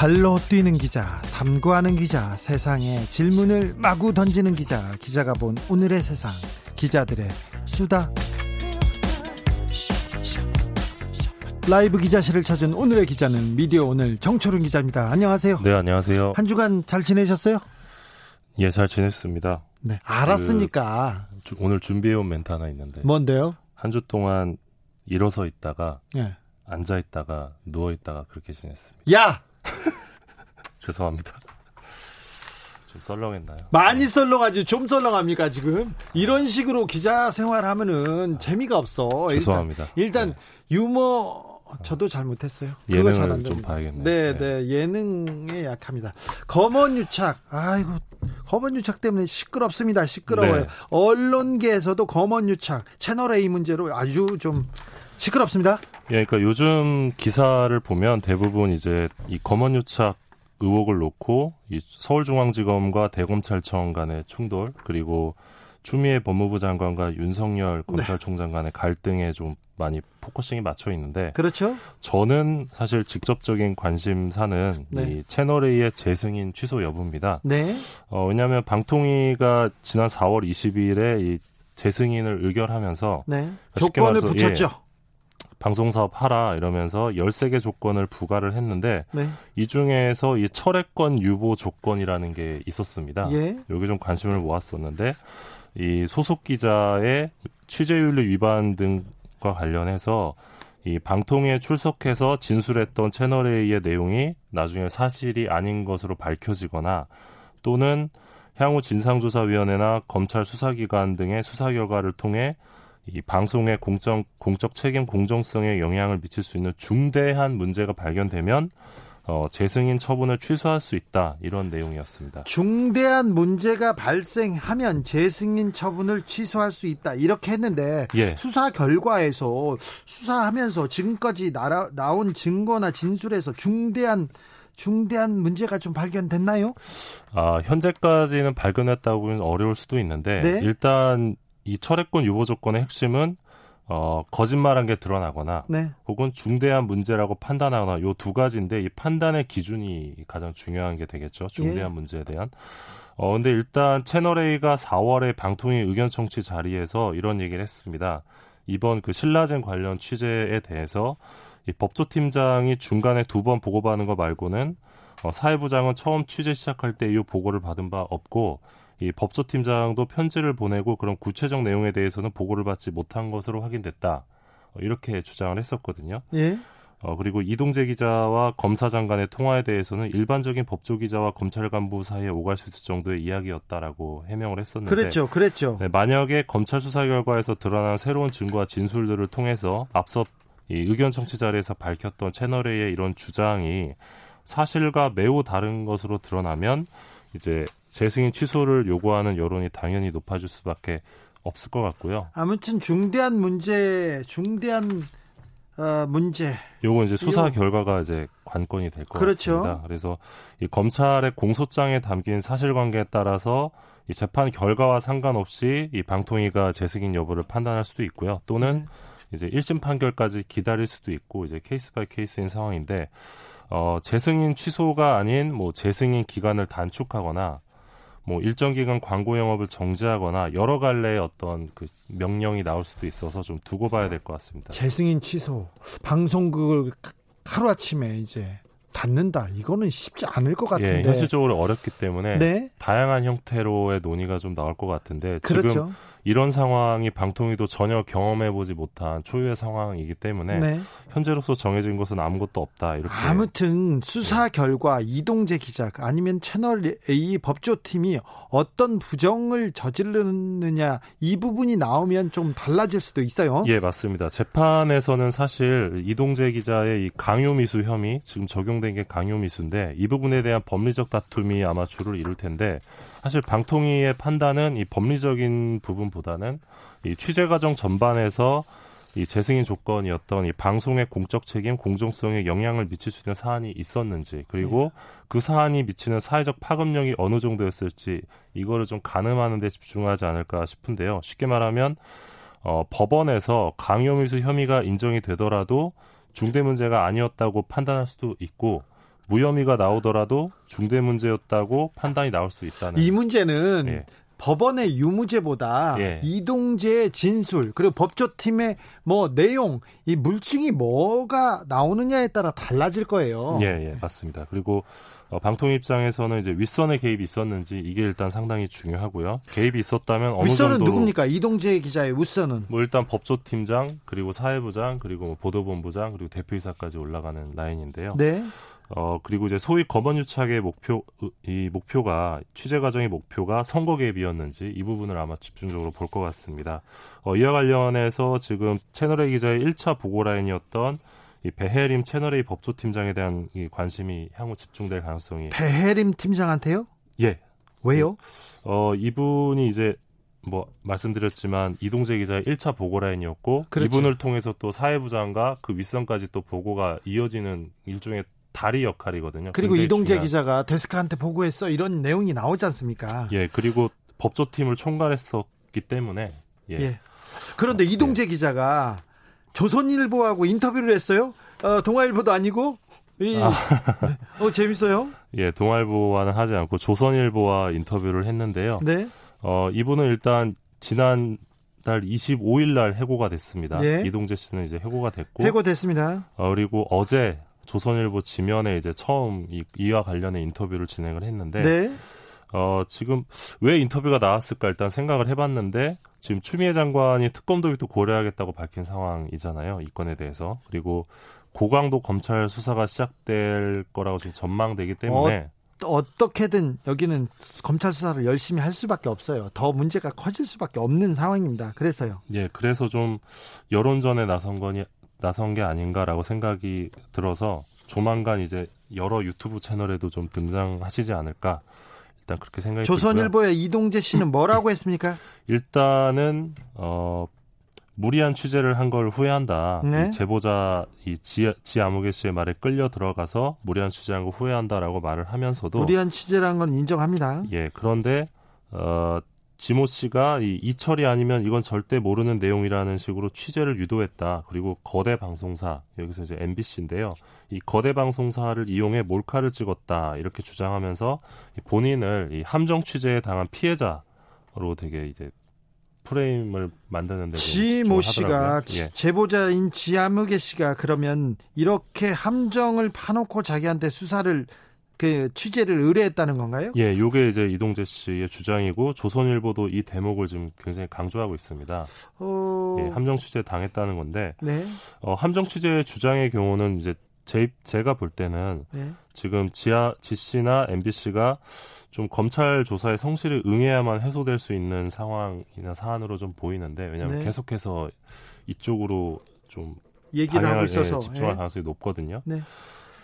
발로 뛰는 기자, 담구하는 기자, 세상에 질문을 마구 던지는 기자, 기자가 본 오늘의 세상, 기자들의 수다. 라이브 기자실을 찾은 오늘의 기자는 미디어 오늘 정철훈 기자입니다. 안녕하세요. 네, 안녕하세요. 한 주간 잘 지내셨어요? 예, 잘 지냈습니다. 네, 알았으니까. 그, 주, 오늘 준비해온 멘트 하나 있는데. 뭔데요? 한 주 동안 일어서 있다가, 예. 앉아 있다가, 누워 있다가 그렇게 지냈습니다. 야! 죄송합니다. 좀 썰렁했나요? 많이 썰렁하지. 좀 썰렁합니까 지금? 이런 식으로 기자 생활하면은 재미가 없어. 죄송합니다. 일단, 일단 네. 유머 저도 잘못했어요. 예능을 좀 봐야겠네요. 네, 네, 네, 예능에 약합니다. 검언 유착. 아이고 검언 유착 때문에 시끄럽습니다. 시끄러워요. 네. 언론계에서도 검언 유착. 채널 A 문제로 아주 좀 시끄럽습니다. 예, 그러니까 요즘 기사를 보면 대부분 이제 이 검언 유착 의혹을 놓고 이 서울중앙지검과 대검찰청 간의 충돌 그리고 추미애 법무부 장관과 윤석열 네. 검찰총장 간의 갈등에 좀 많이 focusing이 맞춰 있는데 그렇죠. 저는 사실 직접적인 관심사는 네. 이 채널 A의 재승인 취소 여부입니다. 네. 어, 왜냐하면 방통위가 지난 4월 22일에 이 재승인을 의결하면서 네. 조건을 붙였죠. 예, 방송 사업 하라 이러면서 13개 조건을 부과를 했는데 네. 이 중에서 이 철회권 유보 조건이라는 게 있었습니다. 예. 여기 좀 관심을 모았었는데 이 소속 기자의 취재윤리 위반 등과 관련해서 이 방통위에 출석해서 진술했던 채널 A의 내용이 나중에 사실이 아닌 것으로 밝혀지거나 또는 향후 진상조사위원회나 검찰 수사기관 등의 수사 결과를 통해 이 방송의 공적 공적 책임 공정성에 영향을 미칠 수 있는 중대한 문제가 발견되면 어, 재승인 처분을 취소할 수 있다 이런 내용이었습니다. 중대한 문제가 발생하면 재승인 처분을 취소할 수 있다 이렇게 했는데 예. 수사 결과에서 수사하면서 지금까지 나라, 나온 증거나 진술에서 중대한 중대한 문제가 좀 발견됐나요? 아 현재까지는 발견했다고 보면 어려울 수도 있는데 네? 일단 이 철회권 유보 조건의 핵심은 어, 거짓말한 게 드러나거나 네. 혹은 중대한 문제라고 판단하거나 요 두 가지인데 이 판단의 기준이 가장 중요한 게 되겠죠. 중대한 예. 문제에 대한. 어, 근데 일단 채널A가 4월에 방통위 의견 청취 자리에서 이런 얘기를 했습니다. 이번 그 신라젠 관련 취재에 대해서 이 법조팀장이 중간에 두 번 보고받는 거 말고는 어, 사회부장은 처음 취재 시작할 때 이 보고를 받은 바 없고 이 법조팀장도 편지를 보내고 그런 구체적 내용에 대해서는 보고를 받지 못한 것으로 확인됐다. 어, 이렇게 주장을 했었거든요. 예. 어, 그리고 이동재 기자와 검사장 간의 통화에 대해서는 일반적인 법조 기자와 검찰 간부 사이에 오갈 수 있을 정도의 이야기였다라고 해명을 했었는데 그랬죠. 그랬죠. 네, 만약에 검찰 수사 결과에서 드러난 새로운 증거와 진술들을 통해서 앞서 이 의견 청취 자리에서 밝혔던 채널A의 이런 주장이 사실과 매우 다른 것으로 드러나면 이제 재승인 취소를 요구하는 여론이 당연히 높아질 수밖에 없을 것 같고요. 아무튼 중대한 문제, 중대한 어, 문제. 요건 이제 수사 이거... 결과가 이제 관건이 될것 그렇죠. 같습니다. 그래서 이 검찰의 공소장에 담긴 사실관계에 따라서 이 재판 결과와 상관없이 이 방통위가 재승인 여부를 판단할 수도 있고요. 또는 네. 이제 1심 판결까지 기다릴 수도 있고 이제 case by case인 상황인데 어 재승인 취소가 아닌 뭐 재승인 기간을 단축하거나 뭐 일정 기간 광고 영업을 정지하거나 여러 갈래의 어떤 그 명령이 나올 수도 있어서 좀 두고 봐야 될 것 같습니다. 재승인 취소, 방송국을 하루 아침에 이제 닫는다. 이거는 쉽지 않을 것 같은데. 예, 현실적으로 어렵기 때문에 네? 다양한 형태로의 논의가 좀 나올 것 같은데 그렇죠. 지금 이런 상황이 방통위도 전혀 경험해보지 못한 초유의 상황이기 때문에 네. 현재로서 정해진 것은 아무것도 없다. 이렇게 아무튼 수사 네. 결과 이동재 기자 아니면 채널 A 법조팀이 어떤 부정을 저지르느냐 이 부분이 나오면 좀 달라질 수도 있어요. 예, 맞습니다. 재판에서는 사실 이동재 기자의 이 강요미수 혐의 지금 적용된 게 강요미수인데 이 부분에 대한 법리적 다툼이 아마 주를 이룰 텐데 사실 방통위의 판단은 이 법리적인 부분 보다는 이 취재 과정 전반에서 이 재승인 조건이었던 이 방송의 공적 책임, 공정성에 영향을 미칠 수 있는 사안이 있었는지, 그리고 네. 그 사안이 미치는 사회적 파급력이 어느 정도였을지 이거를 좀 가늠하는 데 집중하지 않을까 싶은데요. 쉽게 말하면 어, 법원에서 강요미수 혐의가 인정이 되더라도 중대 문제가 아니었다고 판단할 수도 있고 무혐의가 나오더라도 중대 문제였다고 판단이 나올 수 있다는 이 문제는 예. 법원의 유무죄보다 예. 이동재의 진술 그리고 법조팀의 뭐 내용 이 물증이 뭐가 나오느냐에 따라 달라질 거예요. 예, 예, 맞습니다. 그리고 어, 방통 입장에서는 이제 윗선의 개입이 있었는지 이게 일단 상당히 중요하고요. 개입이 있었다면 어느 윗선은 정도 누굽니까? 이동재 기자의 윗선은 뭐 일단 법조팀장 그리고 사회부장 그리고 뭐 보도본부장 그리고 대표이사까지 올라가는 라인인데요. 네. 어 그리고 이제 소위 검언유착의 목표 이 목표가 취재 과정의 목표가 선거 개입이었는지 이 부분을 아마 집중적으로 볼 것 같습니다. 어, 이와 관련해서 지금 채널A 기자의 1차 보고 라인이었던 이 배혜림 채널A 법조팀장에 대한 이 관심이 향후 집중될 가능성이 배혜림 팀장한테요? 예. 왜요? 어 이분이 이제 뭐 말씀드렸지만 이동재 기자의 1차 보고 라인이었고 그렇죠. 이분을 통해서 또 사회부장과 그 윗선까지 또 보고가 이어지는 일종의 다리 역할이거든요. 그리고 이동재 중요한. 기자가 데스크한테 보고했어 이런 내용이 나오지 않습니까? 예, 그리고 법조팀을 총괄했었기 때문에 예. 예. 그런데 어, 이동재 예. 기자가 조선일보하고 인터뷰를 했어요. 어, 동아일보도 아니고 이, 아. 어 재밌어요. 예, 동아일보와는 하지 않고 조선일보와 인터뷰를 했는데요. 네. 어 이분은 일단 지난 달 25일 날 해고가 됐습니다. 네. 이동재 씨는 이제 해고가 됐고 해고됐습니다. 어, 그리고 어제 조선일보 지면에 이제 처음 이, 이와 관련해 인터뷰를 진행을 했는데 네. 어, 지금 왜 인터뷰가 나왔을까 일단 생각을 해봤는데 지금 추미애 장관이 특검 도입도 고려하겠다고 밝힌 상황이잖아요. 이 건에 대해서. 그리고 고강도 검찰 수사가 시작될 거라고 지금 전망되기 때문에 어, 어떻게든 여기는 검찰 수사를 열심히 할 수밖에 없어요. 더 문제가 커질 수밖에 없는 상황입니다. 그래서요. 예, 그래서 좀 여론전에 나선 거니 나선 게 아닌가라고 생각이 들어서 조만간 이제 여러 유튜브 채널에도 좀 등장하시지 않을까 일단 그렇게 생각이 조선일보의 들고요. 이동재 씨는 뭐라고 했습니까? 일단은 어 무리한 취재를 한 걸 후회한다. 네? 이 제보자 이 지, 지 아무개 씨의 말에 끌려 들어가서 무리한 취재한 거 후회한다라고 말을 하면서도 무리한 취재란 건 인정합니다. 예, 그런데 어 지모 씨가 이 이철이 아니면 이건 절대 모르는 내용이라는 식으로 취재를 유도했다. 그리고 거대 방송사 여기서 이제 MBC인데요. 이 거대 방송사를 이용해 몰카를 찍었다 이렇게 주장하면서 본인을 이 함정 취재에 당한 피해자로 되게 이제 프레임을 만드는데 지모 씨가 예. 제보자인 지아무개 씨가 그러면 이렇게 함정을 파놓고 자기한테 수사를 그 취재를 의뢰했다는 건가요? 예, 요게 이제 이동재 씨의 주장이고 조선일보도 이 대목을 지금 굉장히 강조하고 있습니다. 어... 예, 함정 취재 당했다는 건데 네. 어, 함정 취재 주장의 경우는 이제 제, 제가 볼 때는 네. 지금 지아 지 씨나 MBC가 좀 검찰 조사에 성실히 응해야만 해소될 수 있는 상황이나 사안으로 좀 보이는데 왜냐하면 네. 계속해서 이쪽으로 좀 얘기를 하고 있어서 예, 집중할 예. 가능성이 높거든요.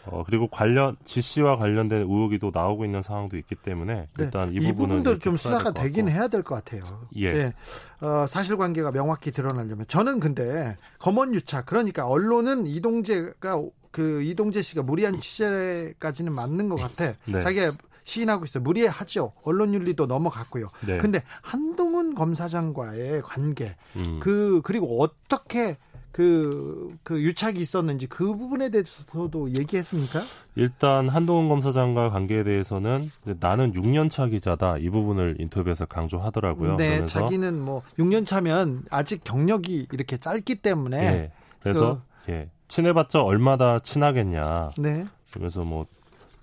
네. 어, 그리고 관련 지시와 관련된 의혹이 또 나오고 있는 상황도 있기 때문에 네. 일단 네. 이, 부분은 부분도 좀 수사가 되긴 해야 될 것 같아요. 예. 네. 어, 사실관계가 명확히 드러나려면 저는 근데 검언 유착 그러니까 언론은 이동재가 그 이동재 씨가 무리한 취재까지는 맞는 것 같아. 네. 자기가 시인하고 있어요. 무리하죠. 언론 윤리도 넘어갔고요. 네. 근데 한동훈 검사장과의 관계, 음. 그 그리고 어떻게 그, 그 유착이 있었는지 그 부분에 대해서도 얘기했습니까? 일단 한동훈 검사장과 관계에 대해서는 나는 6년 차 기자다 이 부분을 인터뷰에서 강조하더라고요. 네, 그러면서 자기는 뭐 6년 차면 아직 경력이 이렇게 짧기 때문에 네, 그래서 그, 예 친해봤자 얼마나 친하겠냐. 네. 그래서 뭐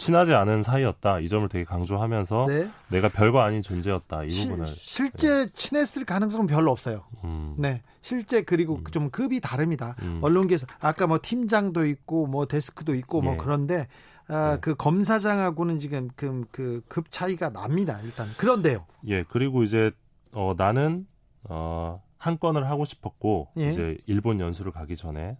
친하지 않은 사이였다. 이 점을 되게 강조하면서 네. 내가 별거 아닌 존재였다. 이 시, 부분을 실제 친했을 가능성은 별로 없어요. 음, 네. 실제 그리고 음. 좀 급이 다릅니다. 음. 언론계에서 아까 뭐 팀장도 있고 뭐 데스크도 있고 뭐 예. 그런데 아, 네. 그 검사장하고는 지금 그, 그, 급 차이가 납니다. 일단 그런데요. 예, 그리고 이제 어, 나는 어, 한 건을 하고 싶었고 예. 이제 일본 연수를 가기 전에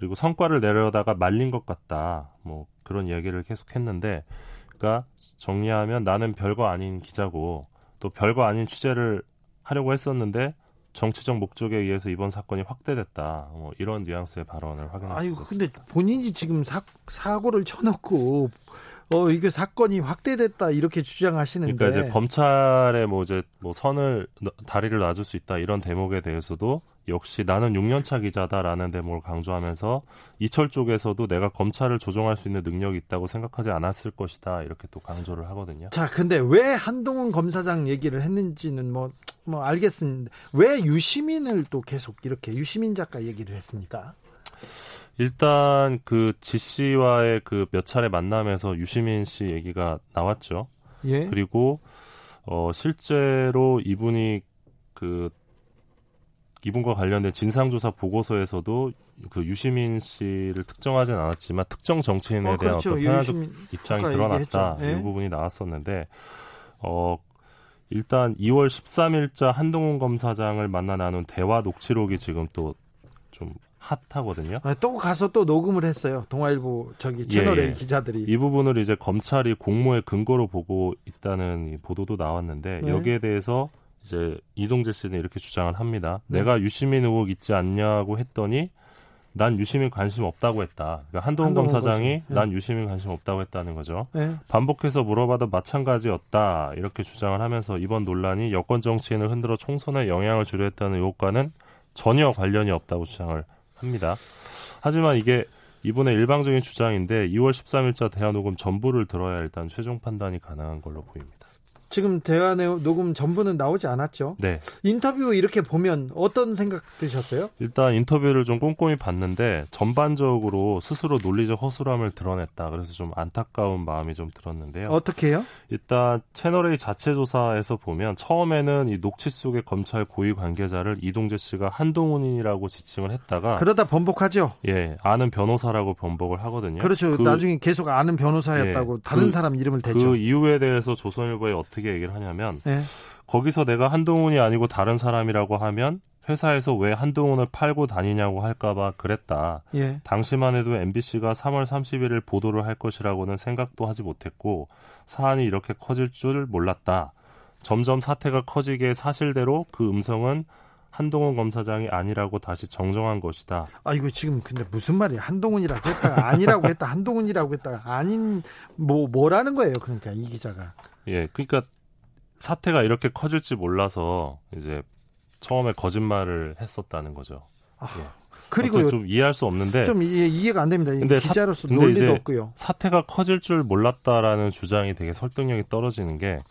그리고 성과를 내려다가 말린 것 같다. 뭐 그런 이야기를 계속했는데, 그러니까 정리하면 나는 별거 아닌 기자고 또 별거 아닌 취재를 하려고 했었는데 정치적 목적에 의해서 이번 사건이 확대됐다. 뭐 이런 뉘앙스의 발언을 확인할 수 아니 있었습니다. 근데 본인이 지금 사, 사고를 쳐놓고 어 이게 사건이 확대됐다 이렇게 주장하시는데 그러니까 이제 검찰에 뭐 이제 뭐 선을 너- 다리를 놔줄 수 있다 이런 대목에 대해서도 역시 나는 6년차 기자다라는 대목을 강조하면서 이철 쪽에서도 내가 검찰을 조종할 수 있는 능력이 있다고 생각하지 않았을 것이다 이렇게 또 강조를 하거든요. 자 근데 왜 한동훈 검사장 얘기를 했는지는 뭐 뭐 알겠습니다. 왜 유시민을 또 계속 이렇게 유시민 작가 얘기를 했습니까? 일단 그 지 씨와의 그 몇 차례 만남에서 유시민 씨 얘기가 나왔죠. 예. 그리고 어 실제로 이분이 그 이분과 관련된 진상조사 보고서에서도 그 유시민 씨를 특정하진 않았지만 특정 정치인에 어, 대한 그렇죠. 어떤 편향적 입장이 드러났다. 예. 이 부분이 나왔었는데 어 일단 2월 13일자 한동훈 검사장을 만나 나눈 대화 녹취록이 지금 또 좀 핫하거든요. 아, 또 가서 또 녹음을 했어요. 동아일보 저기 채널 예, 예. 기자들이. 이 부분을 이제 검찰이 공모의 근거로 보고 있다는 이 보도도 나왔는데 네. 여기에 대해서 이제 이동재 씨는 이렇게 주장을 합니다. 네. 내가 유시민 의혹 있지 않냐고 했더니 난 유시민 관심 없다고 했다. 그러니까 한동훈, 한동훈 검사장이 검사. 네. 난 유시민 관심 없다고 했다는 거죠. 예. 반복해서 물어봐도 마찬가지였다. 이렇게 주장을 하면서 이번 논란이 여권 정치인을 흔들어 총선에 영향을 주려 했다는 의혹과는 전혀 관련이 없다고 주장을 합니다. 하지만 이게 이분의 일방적인 주장인데 2월 13일자 대화 녹음 전부를 들어야 일단 최종 판단이 가능한 걸로 보입니다. 지금 대화 내용 녹음 전부는 나오지 않았죠. 네. 인터뷰 이렇게 보면 어떤 생각 드셨어요? 일단 인터뷰를 좀 꼼꼼히 봤는데 전반적으로 스스로 논리적 허술함을 드러냈다. 그래서 좀 안타까운 마음이 좀 들었는데요. 어떻게 해요? 일단 채널A 자체 조사에서 보면 처음에는 이 녹취 속의 검찰 고위 관계자를 이동재 씨가 한동훈이라고 지칭을 했다가 그러다 번복하죠. 예 아는 변호사라고 번복을 하거든요. 그렇죠. 그, 나중에 계속 아는 변호사였다고 예, 다른 그- 사람 이름을 대죠. 그 이유에 대해서 조선일보에 어떻게 얘기를 하냐면 예. 거기서 내가 한동훈이 아니고 다른 사람이라고 하면 회사에서 왜 한동훈을 팔고 다니냐고 할까봐 그랬다. 예. 당시만 해도 MBC가 3월 31일 보도를 할 것이라고는 생각도 하지 못했고 사안이 이렇게 커질 줄 몰랐다. 점점 사태가 커지게 사실대로 그 음성은 한동훈 검사장이 아니라고 다시 정정한 것이다. 아 이거 지금 근데 무슨 말이야? 한동훈이라고 했다가 아니라고 했다. 한동훈이라고 했다가 아닌 뭐 뭐라는 거예요? 그러니까 이 기자가. 예, 그러니까 사태가 이렇게 커질지 몰라서 이제 처음에 거짓말을 했었다는 거죠. 아, 예. 그리고 좀 이해할 수 없는데 좀 이해, 이해가 안 됩니다. 근데 사- 기자로서 근데 논리도 이제 없고요. 사태가 커질 줄 몰랐다라는 주장이 되게 설득력이 떨어지는 게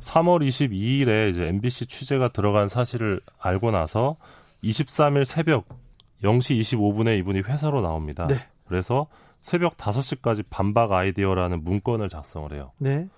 3월 22일에 이제 MBC 취재가 들어간 사실을 알고 나서 23일 새벽 0시 25분에 이분이 회사로 나옵니다. 네. 그래서 새벽 5시까지 반박 아이디어라는 문건을 작성을 해요. 네.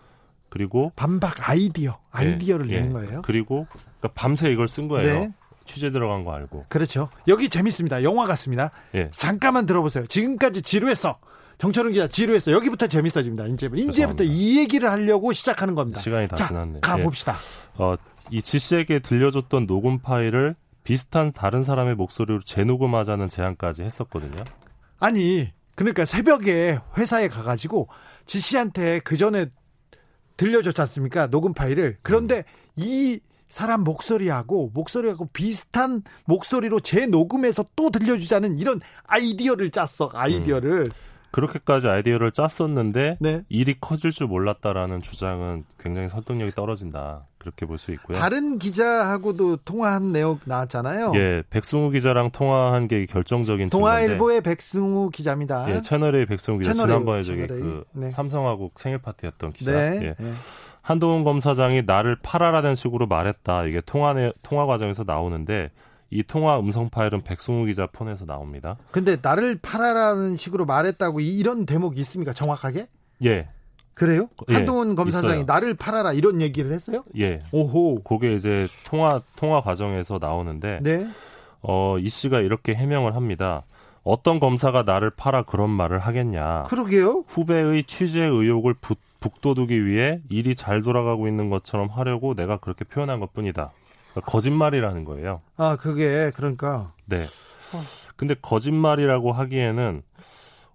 그리고 반박 아이디어. 아이디어를 예, 낸 예. 거예요. 그리고 그러니까 밤새 이걸 쓴 거예요. 네. 취재 들어간 거 알고. 그렇죠. 여기 재밌습니다. 영화 같습니다. 예. 잠깐만 들어보세요. 지금까지 지루했어. 정철은 기자 지루했어. 여기부터 재밌어집니다. 이제 이제부터 죄송합니다. 이 얘기를 하려고 시작하는 겁니다. 시간이 다 자, 지났네요. 가 예. 봅시다. 어, 이 지 씨에게 들려줬던 녹음 파일을 비슷한 다른 사람의 목소리로 재녹음하자는 제안까지 했었거든요. 아니, 그러니까 새벽에 회사에 가가지고 지 씨한테 그 전에 들려줬지 않습니까? 녹음 파일을. 그런데 음. 이 사람 목소리하고 목소리하고 비슷한 목소리로 재녹음해서 또 들려주자는 이런 아이디어를 짰어. 아이디어를. 그렇게까지 아이디어를 짰었는데 네. 일이 커질 줄 몰랐다라는 주장은 굉장히 설득력이 떨어진다. 그렇게 볼 수 있고요. 다른 기자하고도 통화한 내용 나왔잖아요. 예, 백승우 기자랑 통화한 게 결정적인 동아일보의 백승우 기자입니다. 예, 채널A 백승우 기자 채널A, 지난번에 저기. 그 네. 삼성화국 생일 파티였던 기자. 네. 예. 네. 한동훈 검사장이 나를 팔아라는 식으로 말했다. 이게 통화 내, 통화 과정에서 나오는데 이 통화 음성 파일은 백승우 기자 폰에서 나옵니다. 근데 나를 팔아라는 식으로 말했다고 이- 이런 대목이 있습니까? 정확하게? 예. 그래요? 예, 한동훈 검사장이 있어요. 나를 팔아라 이런 얘기를 했어요? 예. 오호. 그게 이제 통화 통화 과정에서 나오는데 네. 어, 이 씨가 이렇게 해명을 합니다. 어떤 검사가 나를 팔아 그런 말을 하겠냐. 그러게요. 후배의 취재 의혹을 부, 북돋우기 위해 일이 잘 돌아가고 있는 것처럼 하려고 내가 그렇게 표현한 것 뿐이다. 그러니까 거짓말이라는 거예요. 아, 그게 그러니까. 네. 근데 거짓말이라고 하기에는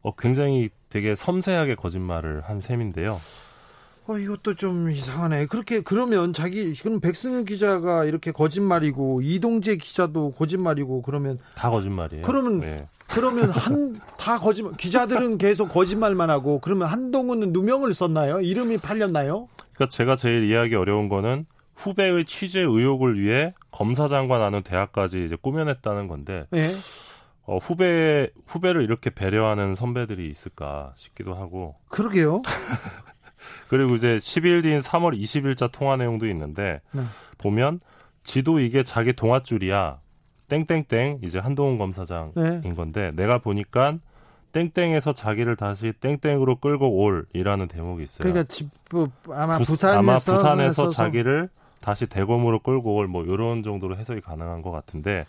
어, 굉장히 되게 섬세하게 거짓말을 한 셈인데요. 어, 이것도 좀 이상하네. 그렇게 그러면 자기 그럼 백승현 기자가 이렇게 거짓말이고 이동재 기자도 거짓말이고 그러면 다 거짓말이에요. 그러면 네. 그러면 한 다 거짓말 기자들은 계속 거짓말만 하고 그러면 한동훈은 누명을 썼나요? 이름이 팔렸나요? 그러니까 제가 제일 이해하기 어려운 거는 후배의 취재 의혹을 위해 검사장과 나눈 대학까지 이제 꾸며냈다는 건데 네. 어, 후배 후배를 이렇게 배려하는 선배들이 있을까 싶기도 하고. 그러게요. 그리고 이제 10일 뒤인 3월 20일자 통화 내용도 있는데 네. 보면 지도 이게 자기 동아줄이야. 땡땡땡 이제 한동훈 검사장인 네. 건데 내가 보니까 땡땡에서 자기를 다시 땡땡으로 끌고 올이라는 대목이 있어요. 그러니까 집 아마 부, 부산에서 아마 부산에서 자기를 다시 대검으로 끌고 올 뭐 이런 정도로 해석이 가능한 것 같은데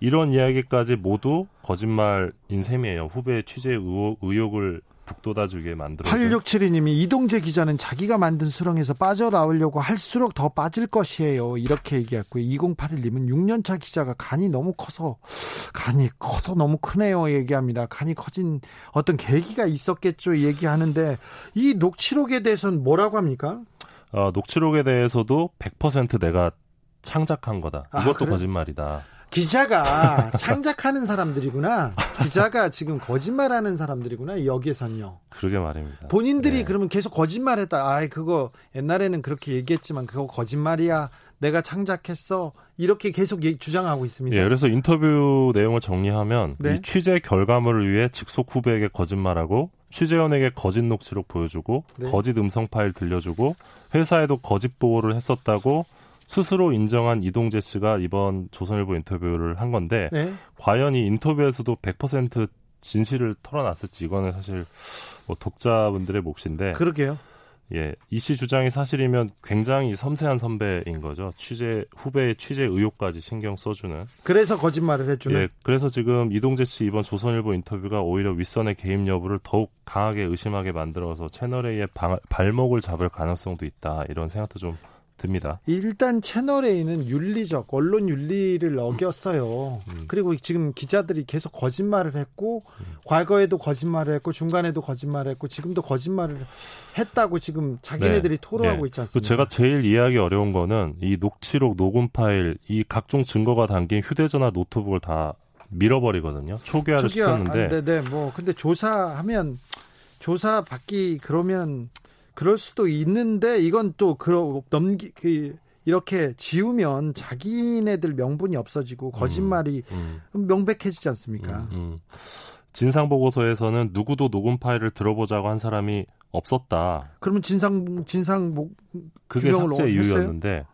이런 이야기까지 모두 거짓말인 셈이에요. 후배 취재 의혹, 의혹을 북돋아주게 만들어. 8672님이 이동재 기자는 자기가 만든 수렁에서 빠져나오려고 할수록 더 빠질 것이에요. 이렇게 얘기했고요. 2081님은 6년차 기자가 간이 너무 커서 간이 커서 너무 크네요. 얘기합니다. 간이 커진 어떤 계기가 있었겠죠. 얘기하는데 이 녹취록에 대해서는 뭐라고 합니까? 어, 녹취록에 대해서도 100% 내가 창작한 거다. 아, 이것도 아, 그래? 거짓말이다. 기자가 창작하는 사람들이구나. 기자가 지금 거짓말하는 사람들이구나. 여기에선요. 그러게 말입니다. 본인들이 네. 그러면 계속 거짓말했다. 아, 그거 옛날에는 그렇게 얘기했지만 그거 거짓말이야. 내가 창작했어. 이렇게 계속 주장하고 있습니다. 예, 그래서 인터뷰 내용을 정리하면 네? 이 취재 결과물을 위해 직속 후배에게 거짓말하고 취재원에게 거짓 녹취록 보여주고 네. 거짓 음성 파일 들려주고 회사에도 거짓 보고를 했었다고 스스로 인정한 이동재 씨가 이번 조선일보 인터뷰를 한 건데 네. 과연 이 인터뷰에서도 100% 진실을 털어놨을지 이거는 사실 뭐 독자분들의 몫인데 그러게요. 예, 이 씨 주장이 사실이면 굉장히 섬세한 선배인 거죠. 취재 후배의 취재 의혹까지 신경 써주는. 그래서 거짓말을 해주는. 예, 그래서 지금 이동재 씨 이번 조선일보 인터뷰가 오히려 윗선의 개입 여부를 더욱 강하게 의심하게 만들어서 채널 A의 발목을 잡을 가능성도 있다 이런 생각도 좀 듭니다. 일단 채널 A는 윤리적 언론 윤리를 어겼어요. 음. 그리고 지금 기자들이 계속 거짓말을 했고 음. 과거에도 거짓말을 했고 중간에도 거짓말을 했고 지금도 거짓말을 했다고 지금 자기네들이 네. 토로하고 네. 있지 않습니까? 제가 제일 이해하기 어려운 거는 이 녹취록 녹음 파일 이 각종 증거가 담긴 휴대전화 노트북을 다 밀어버리거든요. 초기화를 초기화, 시켰는데. 아, 네, 네. 뭐 근데 조사하면 조사 받기 그러면 그럴 수도 있는데 이건 또 그러 넘기 그 이렇게 지우면 자기네들 명분이 없어지고 거짓말이 음, 음. 명백해지지 않습니까? 음, 음. 진상 보고서에서는 누구도 녹음 파일을 들어보자고 한 사람이 없었다. 그러면 진상 진상 목 그게 삭제 이유였는데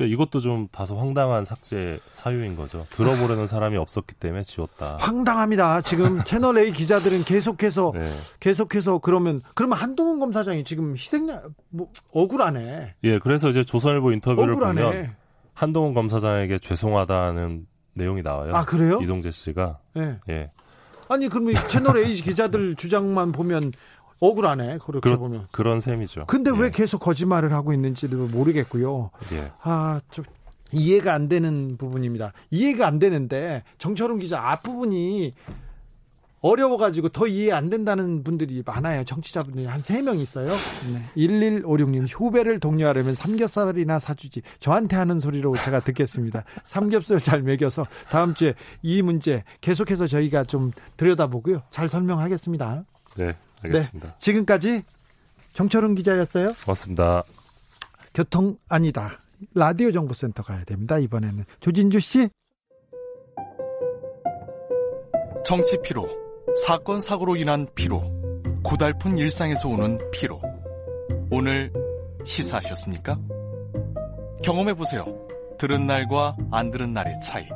그러니까 이것도 좀 다소 황당한 삭제 사유인 거죠. 들어보려는 사람이 없었기 때문에 지웠다. 황당합니다. 지금 채널 A 기자들은 계속해서 네. 계속해서 그러면 그러면 한동훈 검사장이 지금 희생자 뭐 억울하네. 예, 그래서 이제 조선일보 인터뷰를 억울하네. 보면 한동훈 검사장에게 죄송하다는 내용이 나와요. 아 그래요? 이동재 씨가. 네. 예. 아니 그러면 채널 A 기자들 주장만 보면 억울하네. 그렇게 그러, 보면. 그런 셈이죠. 근데 예. 왜 계속 거짓말을 하고 있는지도 모르겠고요. 예. 아, 좀 이해가 안 되는 부분입니다. 이해가 안 되는데 정철웅 기자 앞부분이 어려워가지고 더 이해 안 된다는 분들이 많아요. 정치자분들이 한 세 명 있어요. 네. 1156님, 후배를 독려하려면 삼겹살이나 사주지. 저한테 하는 소리로 제가 듣겠습니다. 삼겹살 잘 먹여서 다음 주에 이 문제 계속해서 저희가 좀 들여다보고요. 잘 설명하겠습니다. 네. 알겠습니다. 네, 지금까지 정철은 기자였어요. 고맙습니다. 교통 아니다. 라디오 정보센터 가야 됩니다. 이번에는 조진주 씨. 정치 피로, 사건 사고로 인한 피로, 고달픈 일상에서 오는 피로. 오늘 시사하셨습니까? 경험해 보세요. 들은 날과 안 들은 날의 차이.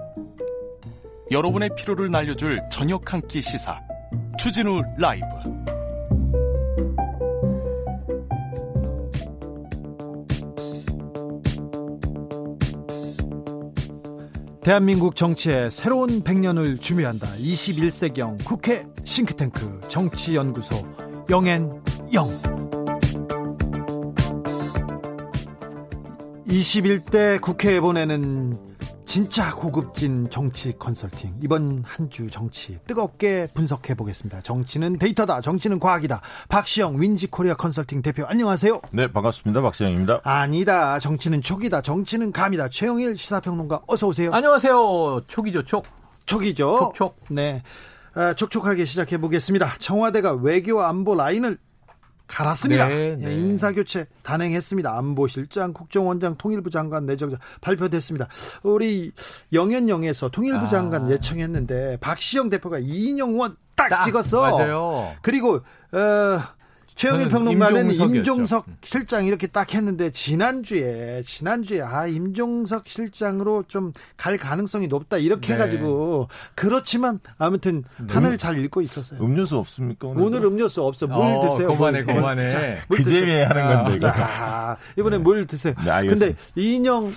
여러분의 피로를 날려줄 저녁 한 끼 시사. 추진우 라이브. 대한민국 정치의 새로운 100년을 준비한다. 21세기형 국회 싱크탱크 정치연구소 영앤영. 21대 국회에 보내는 진짜 고급진 정치 컨설팅. 이번 한 주 정치 뜨겁게 분석해 보겠습니다. 정치는 데이터다. 정치는 과학이다. 박시영 윈지 코리아 컨설팅 대표 안녕하세요. 네, 반갑습니다. 박시영입니다. 아니다. 정치는 촉이다. 정치는 감이다. 최영일 시사평론가 어서 오세요. 안녕하세요. 촉이죠, 촉. 촉이죠. 촉촉. 네. 아, 촉촉하게 시작해 보겠습니다. 청와대가 외교 안보 라인을 갈았습니다. 네, 예, 네. 인사교체 단행했습니다. 안보실장, 국정원장, 통일부 장관 내정자 발표됐습니다. 우리 영연영에서 통일부 아. 장관 예청했는데 박시영 대표가 이인영원 딱, 딱, 찍었어. 맞아요. 그리고 어, 최영일 평론가는 임종석이었죠. 임종석 실장 이렇게 딱 했는데 지난주에 지난주에 아 임종석 실장으로 좀 갈 가능성이 높다 이렇게 네. 해가지고 그렇지만 아무튼 판을 잘 읽고 있었어요. 음료수 없습니까? 오늘도? 오늘 음료수 없어 물 어, 드세요. 그만해, 물. 그만해. 자, 물그 드세요. 재미에 하는 건데, 이거. 아, 이번에 물 드세요. 네, 알겠습니다. 근데 이인영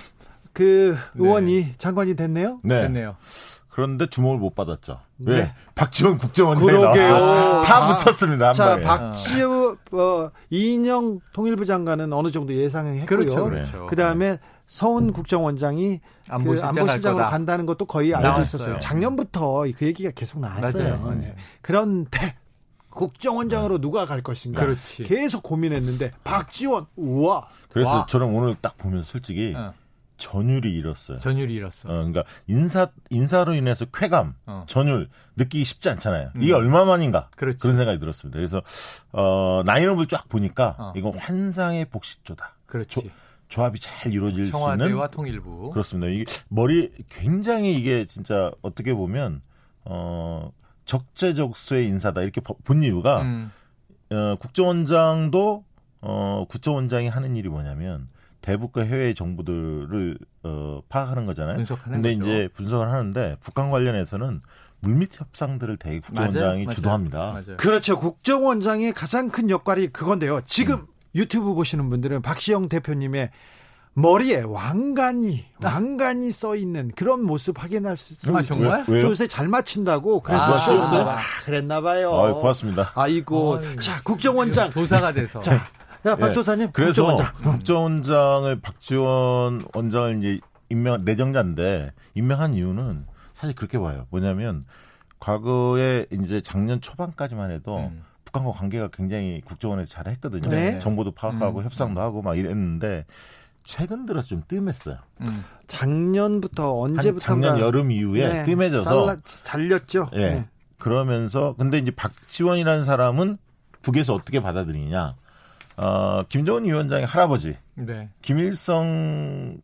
그 의원이 장관이 됐네요. 네. 됐네요. 그런데 주목을 못 받았죠. 네. 왜? 박지원 국정원장이. 나와서 다 아, 붙였습니다. 한 자, 방에. 박지우 어, 이인영 통일부 장관은 어느 정도 예상했고요. 그렇죠, 네. 그렇죠. 그다음에 서훈 국정원장이 안보실장 그할 안보실장으로. 간다는 것도 거의 알고 나왔어요. 있었어요. 작년부터 그 얘기가 계속 나왔어요. 맞아요, 맞아요. 네. 그런데 국정원장으로 누가 갈 것인가 그렇지. 계속 고민했는데 박지원 우와 그래서 와. 저는 오늘 딱 보면서 솔직히 어, 전율이 잃었어요. 전율이 잃었어. 어, 그러니까 인사 인사로 인해서 쾌감, 어. 전율 느끼기 쉽지 않잖아요. 이게 얼마만인가 그렇지. 런 생각이 들었습니다. 그래서 어, 라인업을 쫙 보니까 어. 이건 환상의 복식조다. 그렇지. 조합이 잘 이루어질 수 있는 청와대와 통일부. 그렇습니다. 이게 머리 굉장히 이게 진짜 어떻게 보면 어 적재적소의 인사다 이렇게 보- 본 이유가 음, 어, 국정원장도 어 국정원장이 하는 일이 뭐냐면 대북과 해외 정보들을 어 파악하는 거잖아요. 분석하는 근데 거죠. 이제 분석을 하는데 북한 관련해서는 물밑 협상들을 대개 국정원장이 맞아요. 주도합니다. 맞아요. 그렇죠. 국정원장의 가장 큰 역할이 그건데요. 지금 유튜브 보시는 분들은 박시영 대표님의 머리에 왕관이 왕관이 써 있는 그런 모습 확인할 수 있어요. 아, 정말? 요새 잘 맞춘다고 그래서 아. 아, 아, 그랬나 봐요. 아, 고맙습니다. 아이고. 아이고. 자, 국정원장. 도사가 돼서. 자, 야, 박 예. 도사님. 그래서 국정원장. 국정원장을 박지원 원장을 이제 임명 내정자인데 임명한 이유는 사실 그렇게 봐요. 뭐냐면 과거에 이제 작년 초반까지만 해도 음. 북한과 관계가 굉장히 국정원에서 잘 했거든요. 네. 정보도 파악하고 음. 협상도 하고 막 이랬는데 최근 들어서 좀 뜸했어요. 음. 작년부터 한 언제부터 작년 여름 이후에 뜸해져서 잘렸죠. 예. 네. 그러면서 근데 이제 박지원이라는 사람은 북에서 어떻게 받아들이냐? 어, 김정은 위원장의 할아버지 네. 김일성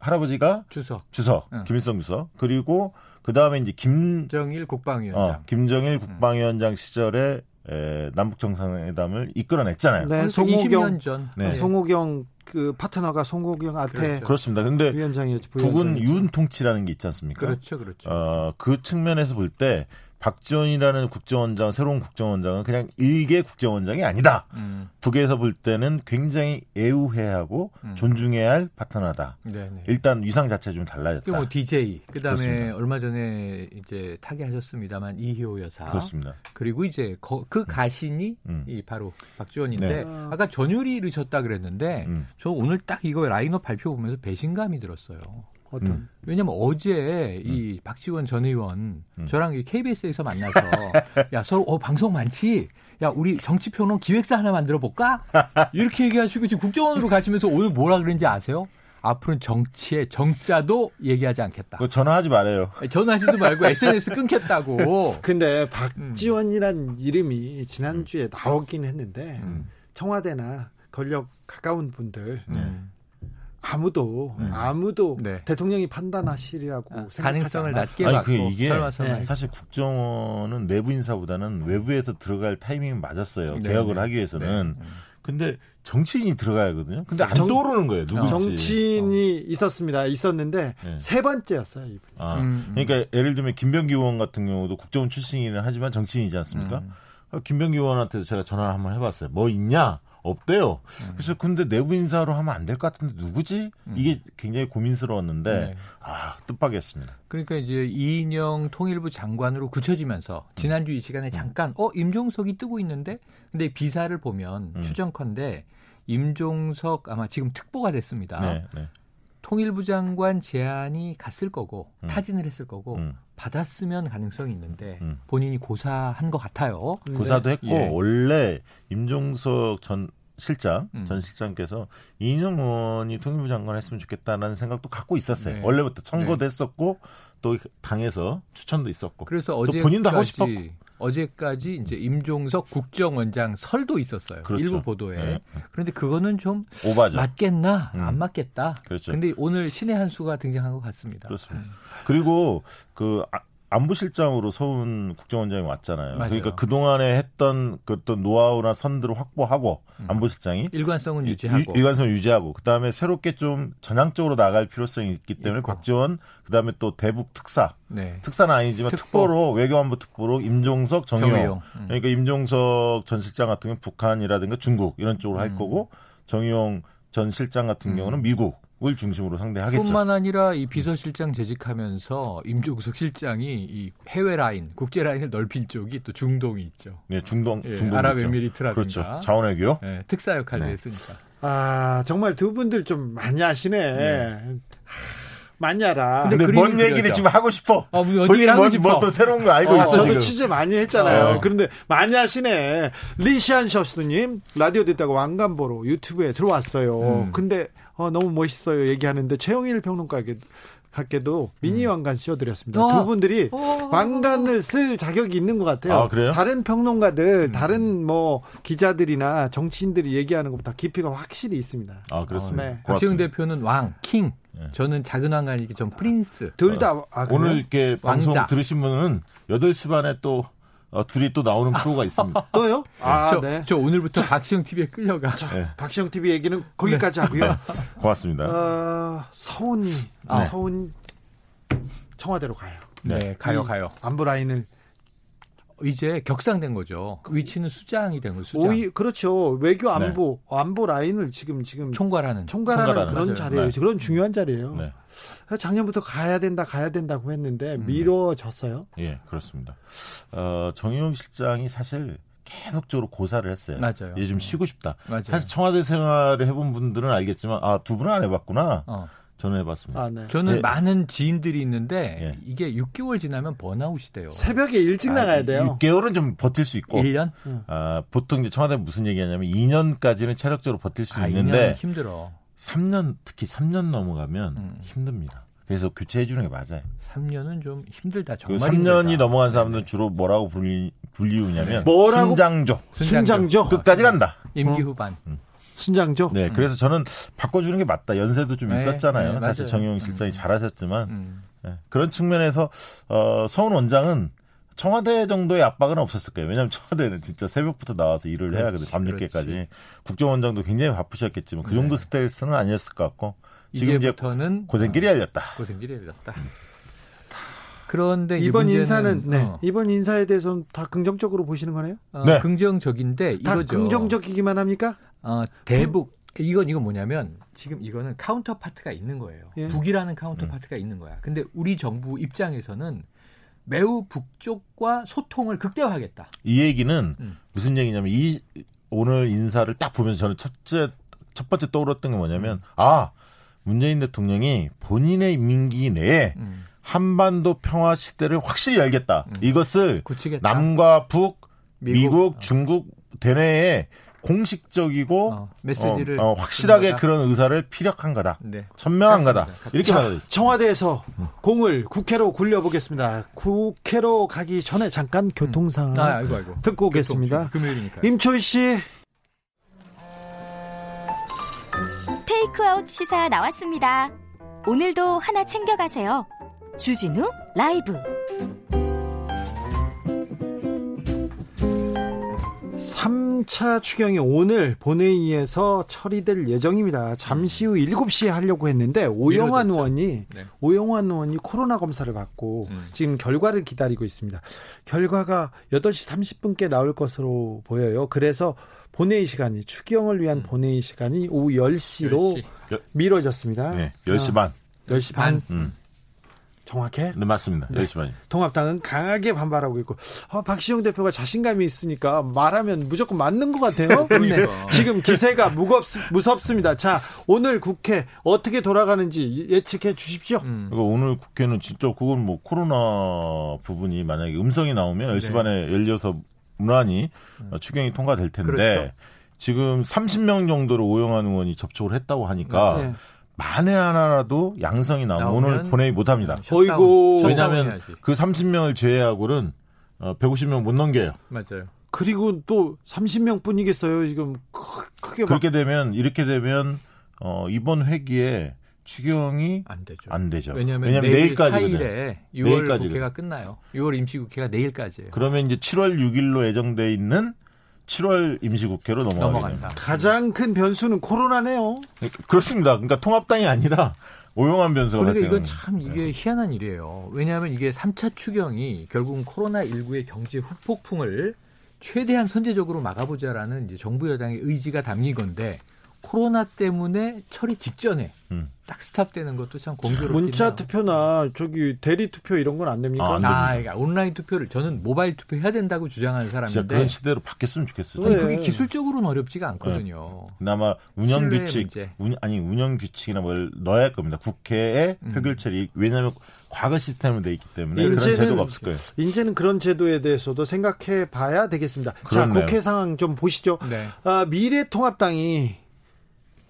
할아버지가 주석. 주석, 응. 김일성 주석 그리고 그 다음에 이제 김 정일 국방위원장. 어, 김정일 국방위원장 시절에 에, 남북 정상회담을 이끌어냈잖아요. 네, 송호경 20년 전. 네. 송호경 그 파트너가 송호경 앞에 그렇죠. 그렇습니다. 근데 위원장이었죠. 북은 부위원장이었죠. 윤 통치라는 게 있지 않습니까? 그렇죠, 그렇죠. 어, 그 측면에서 볼 때 박지원이라는 국정원장, 새로운 국정원장은 그냥 일개 국정원장이 아니다. 음. 북에서 볼 때는 굉장히 애우해야 하고 음. 존중해야 할 파트너다. 네, 네. 일단 위상 자체 좀 달라졌다. 그뭐 DJ 그다음에 그렇습니다. 얼마 전에 이제 타계하셨습니다만 이희호 여사 그렇습니다. 그리고 이제 거- 그 가신이 음. 이 바로 박지원인데 네. 아까 전율이 이르셨다 그랬는데 음. 저 오늘 딱 이거 라인업 발표 보면서 배신감이 들었어요. 어떤 음. 왜냐면 어제 이 박지원 전 의원 음. 저랑 이 KBS에서 만나서 야 서로 어 방송 많지. 야 우리 정치 평론 기획사 하나 만들어 볼까? 이렇게 얘기하시고 지금 국정원으로 가시면서 오늘 뭐라 그랬는지 아세요? 앞으로는 정치의 정자도 얘기하지 않겠다. 그거 전화하지 말아요. 전화하지도 말고 SNS 끊겠다고. 근데 박지원이란 이름이 지난주에 나오긴 했는데 음. 청와대나 권력 가까운 분들 음. 아무도 아무도 네. 대통령이 판단하시리라고 아, 가능성을. 낮게 아니 그 이게 설마 설마. 네. 사실 국정원은 내부 인사보다는 외부에서 들어갈 타이밍이 맞았어요. 네, 개혁을 네. 하기 위해서는. 네. 근데 정치인이 들어가야 하거든요. 근데 안 정- 떠오르는 거예요. 누군지. 정치인이 있었습니다. 있었는데 네. 세 번째였어요. 이분. 아, 음, 음. 그러니까 예를 들면 김병기 의원 같은 경우도 국정원 출신이긴 하지만 정치인이지 않습니까? 음. 어, 김병기 의원한테도 제가 전화를 한번 해봤어요. 뭐 있냐? 없대요. 그래서 근데 내부 인사로 하면 안 될 것 같은데 누구지? 이게 굉장히 고민스러웠는데 네. 아 뜻밖이었습니다. 그러니까 이제 이인영 통일부 장관으로 굳혀지면서 지난주 이 시간에 잠깐 어 임종석이 뜨고 있는데 근데 비사를 보면 음. 추정컨대 임종석 아마 지금 특보가 됐습니다. 네, 네. 통일부 장관 제안이 갔을 거고 음. 타진을 했을 거고 음. 받았으면 가능성이 있는데 음. 본인이 고사한 것 같아요. 고사도 했고 예. 원래 임종석 전 실장 음. 전 실장께서 이인영 의원이 통일부 장관 했으면 좋겠다라는 생각도 갖고 있었어요. 네. 원래부터 청구도 했었고 또 당에서 추천도 있었고. 그래서 또 어제까지 본인도 하고 싶었고. 어제까지 이제 임종석 국정원장 설도 있었어요. 그렇죠. 일부 보도에. 네. 그런데 그거는 좀 오바죠. 맞겠나 음. 안 맞겠다. 그렇죠. 근데 오늘 신의 한 수가 등장한 것 같습니다. 그렇습니다. 그리고 그 아- 안보실장으로 서훈 국정원장이 왔잖아요. 맞아요. 그러니까 그 동안에 했던 그 어떤 노하우나 선들을 확보하고 안보실장이 일관성은 이- 유지하고 일- 일관성 유지하고 그 다음에 새롭게 좀 전향적으로 나갈 필요성이 있기 때문에 있고. 박지원 그 다음에 또 대북 특사 네. 특사는 아니지만 특보. 특보로 외교안보 특보로 임종석 정의용. 음. 그러니까 임종석 전 실장 같은 경우는 북한이라든가 중국 이런 쪽으로 할 음. 거고 정의용 전 실장 같은 음. 경우는 미국 을 중심으로 상대하겠죠. 뿐만 아니라 이 비서실장 재직하면서 임종석 실장이 이 해외 라인, 국제 라인을 넓힌 쪽이 또 중동이 있죠. 네, 중동 예, 중동 아랍에미리트라든가 그렇죠. 자원외교. 예, 특사 역할을 네. 했으니까. 아 정말 두 분들 좀 많이 하시네. 하, 많이 알아. 근데 근데 뭔 얘기를 그려져. 지금 하고 싶어. 어디 본인이 하고 뭔, 싶어. 뭐또 새로운 거 알고 아, 있어 저도 지금. 취재 많이 했잖아요. 어. 그런데 많이 하시네. 리시안 셔스님 라디오 듣다가 왕관보로 유튜브에 들어왔어요. 음. 근데 어, 너무 멋있어요 얘기하는데 최영일 평론가에게 밖에도 미니 왕관 씌워드렸습니다. 어. 두 분들이 어. 왕관을 쓸 자격이 있는 것 같아요. 아, 그래요? 다른 평론가들, 다른 뭐 기자들이나 정치인들이 얘기하는 것보다 깊이가 확실히 있습니다. 아 그렇습니다. 네. 박지영 고맙습니다. 대표는 왕, 킹. 예. 저는 작은 왕관이기 전 프린스. 둘다 아, 그래요? 오늘 이렇게 방송 왕자. 들으신 분은 8시 반에 또 어, 둘이 또 나오는 프로가 있습니다. 또요? 아, 저, 네. 저 오늘부터 박시영 TV에 끌려가. 네, 박시영 TV 얘기는 거기까지 하고요. 고맙습니다. 어, 서훈이, 아. 서훈 청와대로 가요. 네, 가요, 이 가요. 안보 라인을 이제 격상된 거죠. 그 위치는 수장이 된 거죠. 수장. 오히 그렇죠. 외교 안보 안보 라인을 지금 지금 총괄하는. 총괄하는 총괄하는. 그런 맞아요. 자리예요. 네. 그런 중요한 자리예요. 네. 작년부터 가야 된다, 가야 된다고 했는데 음. 미뤄졌어요. 예, 그렇습니다. 어, 정의용 실장이 사실 계속적으로 고사를 했어요. 맞아요. 얘좀 쉬고 싶다. 맞아요. 사실 청와대 생활을 해본 분들은 알겠지만 아, 두 분은 안 해봤구나. 어. 저는 해봤습니다. 아, 네. 저는 예. 많은 지인들이 있는데 예. 이게 6개월 지나면 번아웃이 돼요. 새벽에 일찍 나가야 돼요. 6개월은 좀 버틸 수 있고 1년? 아, 보통 이제 청와대 무슨 얘기하냐면 2년까지는 체력적으로 버틸 수 아, 2년 있는데 힘들어. 3년 특히 3년 넘어가면 음. 힘듭니다. 그래서 교체해 주는 게 맞아요. 3년은 좀 힘들다. 그 정말 3년이 힘들다. 넘어간 사람들은 주로 뭐라고 불리, 불리우냐면 뭐라고? 순장조 순장조, 끝까지 간다. 임기 후반. 순장조. 네, 그래서 저는 바꿔주는 게 맞다. 연세도 좀 네, 있었잖아요. 네, 사실. 정용 실장이 잘하셨지만 음. 네, 그런 측면에서 어, 서훈 원장은 청와대 정도의 압박은 없었을 거예요. 왜냐하면 청와대는 진짜 새벽부터 나와서 일을 해야 하거든요. 밤늦게까지. 국정원장도 굉장히 바쁘셨겠지만 그 정도 스트레스는 아니었을 것 같고 지금 이제 이제부터는 고생길이 열렸다. 고생길이 열렸다. 그런데 이제 이번 문제는, 인사는 네. 어, 이번 인사에 대해서는 다 긍정적으로 보시는 거네요. 어, 네. 긍정적인데 다 이거죠. 긍정적이기만 합니까? 어, 대북 이건 이건 뭐냐면 지금 이거는 counterpart가 있는 거예요. 예. 북이라는 counterpart가 있는 거야. 근데 우리 정부 입장에서는 매우 북쪽과 소통을 극대화하겠다. 이 얘기는 음. 무슨 얘기냐면 이 오늘 인사를 딱 보면서 저는 첫째 첫 번째 떠올랐던 게 뭐냐면 아 문재인 대통령이 본인의 임기 내에 음. 한반도 평화 시대를 확실히 열겠다. 이것을 굳히겠다. 남과 북, 미국, 미국, 어. 중국 대내에 공식적이고 어, 메시지를 어, 어, 확실하게. 그런 의사를 피력한 거다. 네. 천명한 거다. 그렇습니다. 이렇게 자, 돼. 청와대에서 공을 국회로 굴려보겠습니다. 국회로 가기 전에 잠깐 교통 상황 아, 아이고 아이고. 듣고 오겠습니다. 금요일이니까. 임초희 씨, 테이크아웃 시사 나왔습니다. 오늘도 하나 챙겨가세요. 주진우 라이브. 3차 추경이 오늘 본회의에서 처리될 예정입니다. 잠시 후 7시에 하려고 했는데 오영환. 의원이 네. 오영환 의원이 코로나 검사를 받고 음. 지금 결과를 기다리고 있습니다. 결과가 8시 30분께 나올 것으로 보여요. 그래서 본회의 시간이 추경을 위한 본회의 시간이 오후 10시로 10시. 미뤄졌습니다. 네, 10시 반. 10시 반. 음. 정확해? 네, 맞습니다. 10시 반. 통합당은 강하게 반발하고 있고 어, 박시영 대표가 자신감이 있으니까 말하면 무조건 맞는 것 같아요. 네. 지금 기세가 무겁 무섭습니다. 자 오늘 국회 어떻게 돌아가는지 예측해 주십시오. 음. 그러니까 오늘 국회는 진짜 그건 뭐 코로나 부분이 만약에 음성이 나오면 10시 네. 반에 열려서 무난히 어, 추경이 통과될 텐데 그렇죠. 지금 30명 정도로 오영환 의원이 접촉을 했다고 하니까 네. 만에 하나라도 양성이 나오면 나오면 오늘 본회의 못 합니다. 셧다운 왜냐하면. 그 30명을 제외하고는 어, 150명 못 넘겨요. 맞아요. 그리고 또 30명 뿐이겠어요. 지금 크, 크게 막 그렇게 되면 이렇게 되면 어, 이번 회기에 추경이 안 되죠. 안 되죠. 왜냐하면, 왜냐면 내일 내일 까지거든요. 4일에 6월 내일까지거든요. 국회가 끝나요. 6월 임시국회가 내일까지예요. 그러면 이제 7월 6일로 예정돼 있는 7월 임시국회로. 넘어간다. 가장 큰 변수는 코로나네요. 그렇습니다. 그러니까 통합당이 아니라 오용한 변수가 그러니까 이건 참 이게 희한한 일이에요. 왜냐하면 이게 3차 추경이 결국은 코로나19의 경제 후폭풍을 최대한 선제적으로 막아보자라는 이제 정부 여당의 의지가 담긴 건데 코로나 때문에 처리 직전에 음. 딱 스탑되는 것도 참 공교롭긴 문자 해요. 투표나 저기 대리 투표 이런 건 안 됩니까? 아, 안 아, 그러니까 온라인 투표를 저는 모바일 투표 해야 된다고 주장하는 사람인데 그런 시대로 바뀌었으면 좋겠어요. 아니, 네. 그게 기술적으로는 어렵지가 않거든요. 그나마 운영 규칙. 운, 아니 운영 규칙이나 뭘 넣어야 할 겁니다. 국회에 음. 표결 처리. 왜냐하면 과거 시스템으로 돼 있기 때문에 그런 이제는 제도가 없을 거예요. 이제는 그런 제도에 대해서도 생각해 봐야 되겠습니다. 자, 그렇네요. 국회 상황 좀 보시죠. 네. 아, 미래통합당이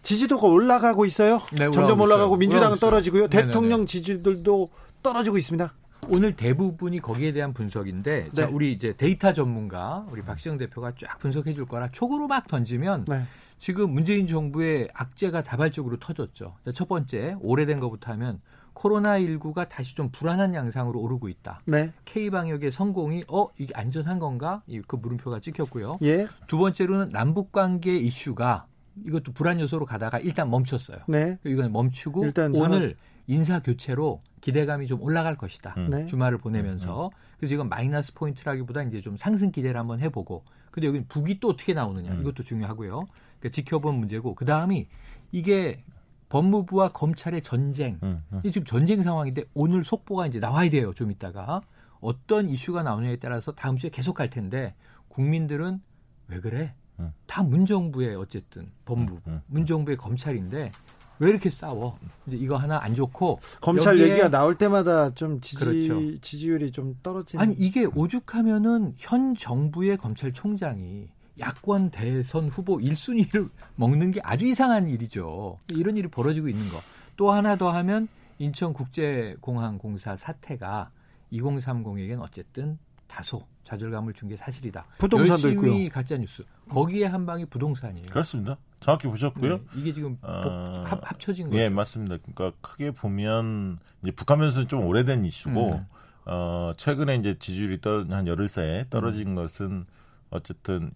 지지도가 올라가고 있어요. 네, 점점 올라가고 올라가고 있어요. 민주당은. 떨어지고요. 네네네. 대통령 지지들도 떨어지고 있습니다. 오늘 대부분이 거기에 대한 분석인데 자, 네. 우리 이제 데이터 전문가 우리 박시영 대표가 쫙 분석해 줄 거라 촉으로 막 던지면 네. 지금 문재인 정부의 악재가 다발적으로 터졌죠. 자, 첫 번째 오래된 것부터 하면 코로나19가 다시 좀 불안한 양상으로 오르고 있다. 네. K 방역의 성공이 어 이게 안전한 건가? 이- 그 물음표가 찍혔고요. 예. 두 번째로는 남북 관계 이슈가 이것도 불안 요소로 가다가 일단 멈췄어요. 네. 이건 멈추고 일단 오늘 인사 교체로 기대감이 좀 올라갈 것이다. 음. 네. 주말을 보내면서 그래서 이건 마이너스 포인트라기보다 이제 좀 상승 기대를 한번 해보고 근데 여기 북이 또 어떻게 나오느냐 음. 이것도 중요하고요. 그러니까 지켜본 문제고 그 다음이 이게 법무부와 검찰의 전쟁 음, 음. 이 지금 전쟁 상황인데 오늘 속보가 이제 나와야 돼요. 좀 이따가 어떤 이슈가 나오냐에 따라서 다음 주에 계속 갈 텐데 국민들은 왜 그래? 음. 다 문정부의 어쨌든 법무부. 문정부의 검찰인데 왜 이렇게 싸워? 이제 이거 하나 안 좋고 검찰 얘기가 나올 때마다 좀 지지 그렇죠. 지지율이 좀 떨어지는 아니 이게 오죽하면은 현 정부의 검찰총장이 야권 대선 후보 1순위를 먹는 게 아주 이상한 일이죠. 이런 일이 벌어지고 있는 거. 또 하나 더 하면 인천국제공항공사 사태가 2030에겐 어쨌든 다소 좌절감을 준 게 사실이다. 부동산도 열심히 있고요. 가짜 뉴스. 거기에 한 방이 부동산이에요. 그렇습니다. 정확히 보셨고요. 네, 이게 지금 어, 합, 합쳐진 거죠. 예, 맞습니다. 그러니까 크게 보면 이제 북한 변수는 좀 오래된 이슈고 음. 어, 최근에 이제 지지율이 떨, 한 열흘 사이에 떨어진 음. 것은 어쨌든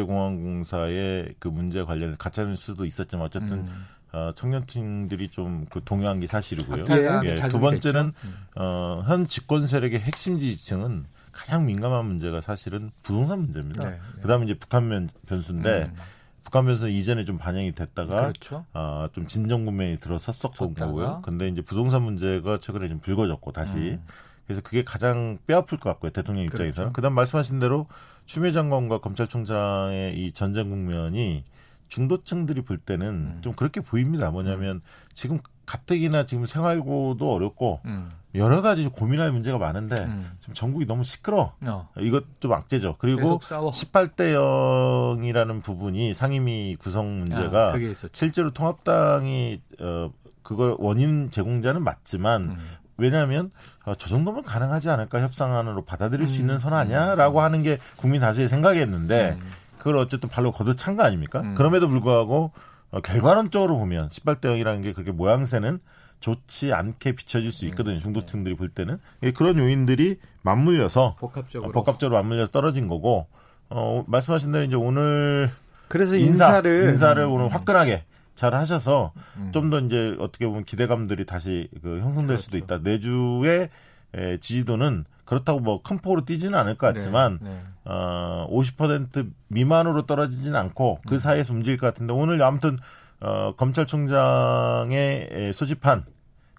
인천국제공항공사의 그 문제 관련해 가짜 뉴스도 있었지만 어쨌든 음. 어, 청년층들이 좀 그 동요한 게 사실이고요. 예, 두. 번째는 음. 어, 현 집권 세력의 핵심 지지층은 가장 민감한 문제가 사실은 부동산 문제입니다. 네, 네. 그다음에 이제 북한 면, 변수인데 음. 북한 변수는 이전에 좀 반영이 됐다가 그렇죠. 아, 좀 진정 구매에 들어섰었던. 거고요. 근데 이제 부동산 문제가 최근에 좀 불거졌고 다시. 음. 그래서 그게 가장 뼈아플 것 같고요. 대통령 입장에서는. 그렇죠. 그다음 말씀하신 대로 추미애 장관과 검찰총장의 이 전쟁 국면이 중도층들이 볼 때는 음. 좀 그렇게 보입니다. 뭐냐면 지금 가뜩이나 지금 생활고도 어렵고 음. 여러 가지 고민할 문제가 많은데 음. 좀 전국이 너무 시끄러. 어. 이것 좀 악재죠. 그리고 계속 싸워. 18대 0이라는 부분이 상임위 구성 문제가 아. 실제로 통합당이 어 그걸 원인 제공자는 맞지만 음. 왜냐하면 어, 저 정도면 가능하지 않을까 협상안으로 받아들일 수 음. 있는 선 아니야라고 하는 게 국민 다수의 생각이었는데 음. 그걸 어쨌든 발로 걷어찬 거 아닙니까? 음. 그럼에도 불구하고 어, 결과론적으로 보면 18대 0이라는 게 그렇게 모양새는 좋지 않게 비춰질 수 있거든요. 음. 중도층들이 볼 때는 예, 그런 요인들이 맞물려서 복합적으로 어, 복합적으로 맞물려서 떨어진 거고 어, 말씀하신 대로 이제 오늘 그래서 인사, 인사 를 인사를 오늘 화끈하게 잘 하셔서 음. 좀더 이제 어떻게 보면 기대감들이 다시 그 형성될 수도 그렇죠. 있다. 내주의 에, 지지도는 그렇다고 뭐 큰 폭으로 뛰지는 않을 것 같지만 네, 네. 어, 50% 미만으로 떨어지진 않고 그 사이에서 움직일 것 같은데 오늘 아무튼 어, 검찰총장의 소집한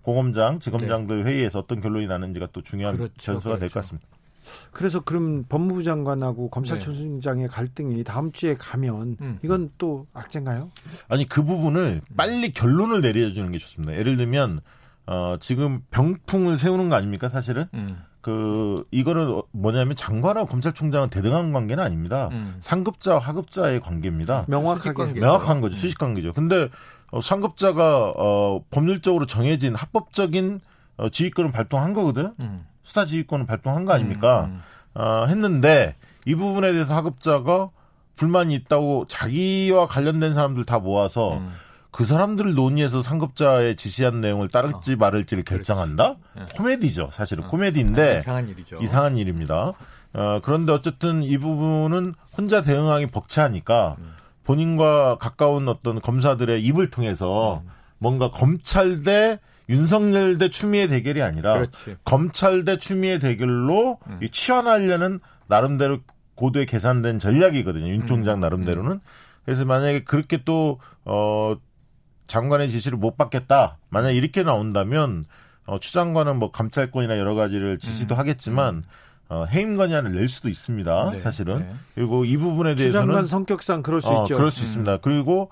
공검장, 지검장들 회의에서 어떤 결론이 나는지가 또 중요한 그렇죠, 변수가 될 그렇죠. 것 같습니다. 그래서 그럼 법무부 장관하고 검찰총장의 갈등이 다음 주에 가면 음. 이건 또 악재인가요? 아니 그 부분을 빨리 결론을 내려주는 게 좋습니다. 예를 들면 어, 지금 병풍을 세우는 거 아닙니까 사실은? 음. 그 이거는 어- 뭐냐면 장관하고 검찰총장은 대등한 관계는 아닙니다. 음. 상급자와 하급자의 관계입니다. 명확하게. 명확한 거죠. 수식 관계죠. 근데 어, 상급자가 어, 법률적으로 정해진 합법적인 어, 지휘권을 발동한 거거든. 음. 수사 지휘권을 발동한 거 아닙니까? 음, 어, 했는데 이 부분에 대해서 하급자가 불만이 있다고 자기와 관련된 사람들 다 모아서 음. 그 사람들을 논의해서 상급자의 지시한 내용을 따를지 말을지를 결정한다? 예. 코미디죠. 사실은 아, 코미디인데 이상한 일이죠. 이상한 일입니다. 어, 그런데 어쨌든 이 부분은 혼자 대응하기 벅차니까 음. 본인과 가까운 어떤 검사들의 입을 통해서 음. 뭔가 검찰 대 윤석열 대 추미애 대결이 아니라 그렇지. 검찰 대 추미애 대결로 음. 이 치환하려는 나름대로 고도에 계산된 전략이거든요. 윤 총장 음. 나름대로는. 그래서 만약에 그렇게 또, 어, 장관의 지시를 못 받겠다. 만약 이렇게 나온다면, 어, 추 장관은 뭐 감찰권이나 여러 가지를 지시도 하겠지만, 어, 해임 건의안을 낼 수도 있습니다. 음. 네, 사실은. 네. 그리고 이 부분에 추장관 대해서는 성격상 그럴 수 어, 있죠. 그럴 수 있습니다. 그리고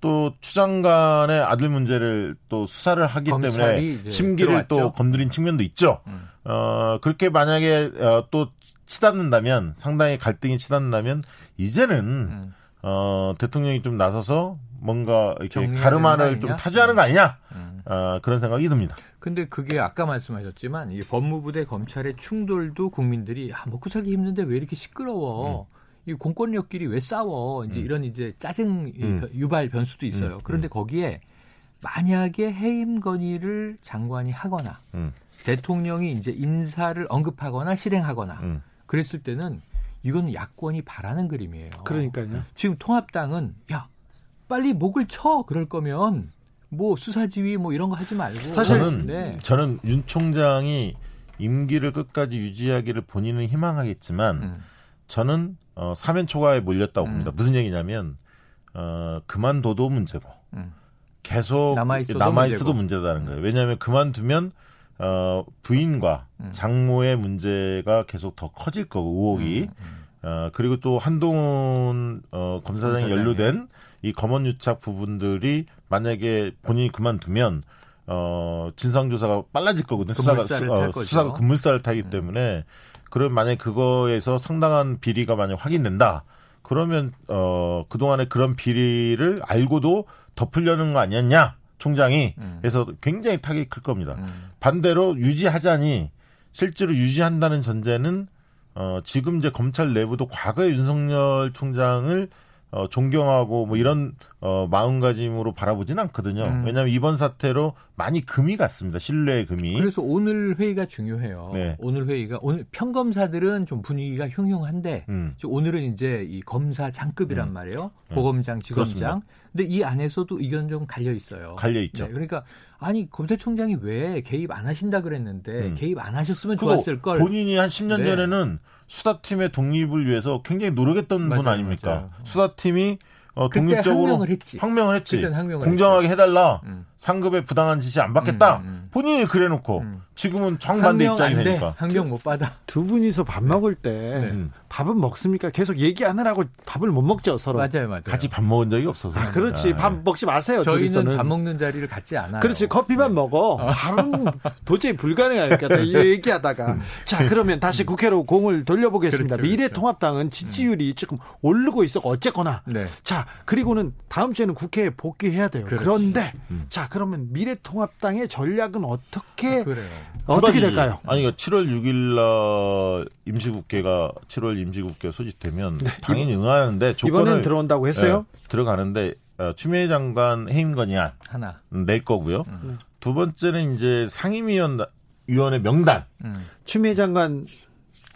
또 추장관의 아들 문제를 또 수사를 하기 때문에 심기를 또 들어왔죠. 건드린 측면도 있죠. 음. 어, 그렇게 만약에 어, 또 치닫는다면 상당히 갈등이 치닫는다면 이제는 음. 어, 대통령이 좀 나서서 뭔가 이렇게 가르마를 좀? 타지하는 거 아니냐? 음. 어, 그런 생각이 듭니다. 근데 그게 아까 말씀하셨지만 이 법무부 대 검찰의 충돌도 국민들이 아, 먹고 살기 힘든데 왜 이렇게 시끄러워? 이 공권력끼리 왜 싸워? 이제 이런 이제 짜증 이 음. 변- 유발 변수도 있어요. 음, 그런데 거기에 만약에 해임 건의를 장관이 하거나 음. 대통령이 이제 인사를 언급하거나 실행하거나 음. 그랬을 때는 이건 야권이 바라는 그림이에요. 그러니까요. 지금 통합당은 야 빨리 목을 쳐 그럴 거면 뭐 수사지휘 뭐 이런 거 하지 말고 사실- 저는 네. 저는 윤 총장이 임기를 끝까지 유지하기를 본인은 희망하겠지만 음. 저는 어, 사면 초과에 몰렸다고 음. 봅니다. 무슨 얘기냐면 어, 그만둬도 문제고 음. 계속 남아 있어도 남아있어도 문제고. 문제다는 거예요. 왜냐하면 그만두면 어, 부인과 음. 장모의 문제가 계속 더 커질 거고 의혹이 음, 어, 그리고 또 한동훈 어, 검사장이. 연루된 이 검언유착 부분들이 만약에 본인이 그만두면 어, 진상조사가 빨라질 거거든요. 수사가 수, 탈 어. 수사가 급물살을 타기 때문에 그럼 만약 에 그거에서 상당한 비리가 만약 확인된다. 그러면 어 그동안에 그런 비리를 알고도 덮으려는 거 아니었냐 총장이 음. 그래서 굉장히 타격이 클 겁니다. 음. 반대로 유지하자니 실제로 유지한다는 전제는 어 지금 이제 검찰 내부도 과거의 윤석열 총장을 어 존경하고 뭐 이런 어 마음가짐으로 바라보지는 않거든요. 음. 왜냐하면 이번 사태로 많이 금이 갔습니다. 신뢰의 금이. 그래서 오늘 회의가 중요해요. 네. 오늘 회의가 오늘 평검사들은 좀 분위기가 흉흉한데 음. 오늘은 이제 이 검사 장급이란 음. 말이에요. 음. 보검장, 지검장. 그렇습니다. 근데 이 안에서도 의견 좀 갈려 있어요. 갈려 있죠. 네, 그러니까 아니 검찰총장이 왜 개입 안 하신다 그랬는데 음. 개입 안 하셨으면 좋았을 걸. 본인이 한 10년 네. 전에는 수사팀의 독립을 위해서 굉장히 노력했던 분 맞아요, 아닙니까? 맞아요. 수사팀이 어, 독립적으로 항명을 했지. 항명을 했지. 항명을 공정하게 해달라. 음. 상급에 부당한 지시 안 받겠다. 음, 음. 본인이 그래놓고 음. 지금은 정반대 항명 입장이 안 돼. 되니까. 항명 못 받아. 두 분이서 밥 먹을 때 음. 밥은 먹습니까? 계속 얘기하느라고 밥을 못 먹죠 서로. 맞아요, 맞아요. 같이 밥 먹은 적이 없어서. 아, 그렇지. 아, 밥 먹지 마세요. 저희는 둘이서는. 밥 먹는 자리를 갖지 않아요. 그렇지. 커피만 네. 먹어. 밥은 도저히 불가능하니까 얘기하다가. 자, 그러면 다시 국회로 공을 돌려보겠습니다. 그렇죠, 그렇죠. 미래통합당은 지지율이 조금 오르고 있어. 어쨌거나. 네. 자, 그리고는 다음 주에는 국회에 복귀해야 돼요. 그렇지. 그런데 자, 그러면 미래통합당의 전략은 어떻게 그래요. 두 어떻게. 될까요? 아니, 그러니까 7월 6일 날 임시국회가 7월 임시국회 소집되면 당연히 응하는데 조건을 네, 이번엔 들어온다고 했어요? 예, 들어가는데 어, 추미애 장관 해임 건의안 하나. 낼 거고요. 음. 두 번째는 이제 상임위원 위원회 명단 음. 추미애 장관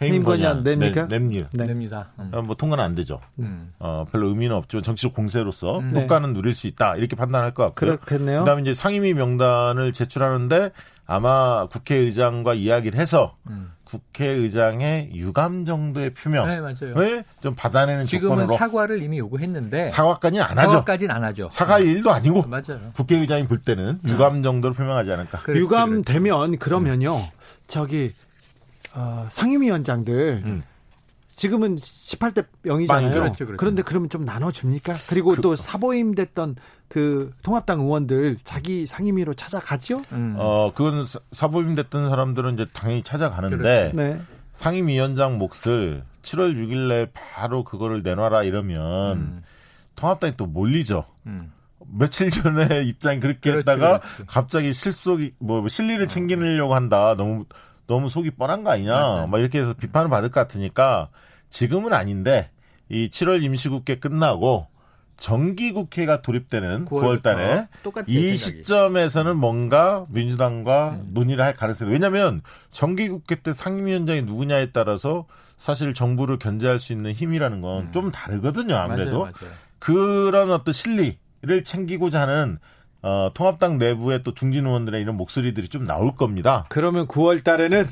해임 건의안 냅니까? 내, 냅니다. 네. 냅니다. 음. 어, 뭐 통과는 안 되죠. 음. 어, 별로 의미는 없지만 정치적 공세로서 음. 효과는 누릴 수 있다 이렇게 판단할 것 같고요. 그렇겠네요. 그다음에 이제 상임위 명단을 제출하는데 아마 국회의장과 이야기를 해서 음. 국회의장의 유감 정도의 표명을 네, 맞아요. 좀 받아내는 지금은 조건으로 사과를 이미 요구했는데 사과까지 안 하죠. 사과까지는 안 하죠. 사과할 일도 아니고 맞아요. 국회의장이 볼 때는 유감 정도로 표명하지 않을까. 그렇지, 유감되면 그러면요. 저기 어, 상임위원장들 음. 지금은 18대 0이잖아요. 빵이죠. 그렇죠, 그렇죠. 그런데 그러면 좀 나눠줍니까? 그리고 또 사보임 됐던 그 통합당 의원들 자기 상임위로 찾아가죠? 음. 어, 그건 사- 사보임 됐던 사람들은 이제 당연히 찾아가는데 네. 상임위원장 몫을 7월 6일 내 바로 그거를 내놔라 이러면 음. 통합당이 또 몰리죠. 음. 며칠 전에 입장이 그렇게 그렇지, 했다가 그렇지. 갑자기 실속이 뭐 실리를 챙기려고 한다. 너무 너무 속이 뻔한 거 아니냐. 맞아요. 막 이렇게 해서 비판을 받을 것 같으니까 지금은 아닌데 이 7월 임시국회 끝나고 정기국회가 돌입되는 9월 달에 똑같아요, 이 생각이. 시점에서는 뭔가 민주당과 논의를 할 가능성이 왜냐하면 정기국회 때 상임위원장이 누구냐에 따라서 사실 정부를 견제할 수 있는 힘이라는 건좀 다르거든요 아무래도 맞아요, 맞아요. 그런 어떤 실리를 챙기고자 하는 어, 통합당 내부의 또 중진 의원들의 이런 목소리들이 좀 나올 겁니다. 그러면 9월 달에는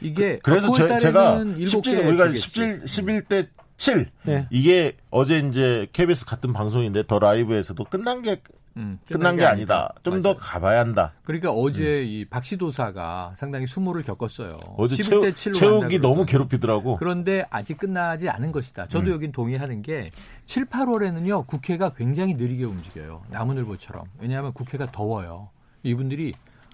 이게 그 래서 어, 제, 9월 제가 달에는 일곱 17, 개 우리가 주겠지. 17, 11대 7 네. 이게 어제 이제 KBS 같은 방송인데 더 라이브에서도 끝난 게 음, 끝난 게 아니다. 좀 더. 가봐야 한다. 그러니까 어제 이 박시도사가 상당히 수모를 겪었어요. 어제 11대 채우, 7로 채우기 너무 괴롭히더라고. 그런데 아직 끝나지 않은 것이다. 저도 음. 여긴 동의하는 게 7, 8월에는요 국회가 굉장히 느리게 움직여요. 나무늘보처럼. 왜냐하면 국회가 더워요. 이분들이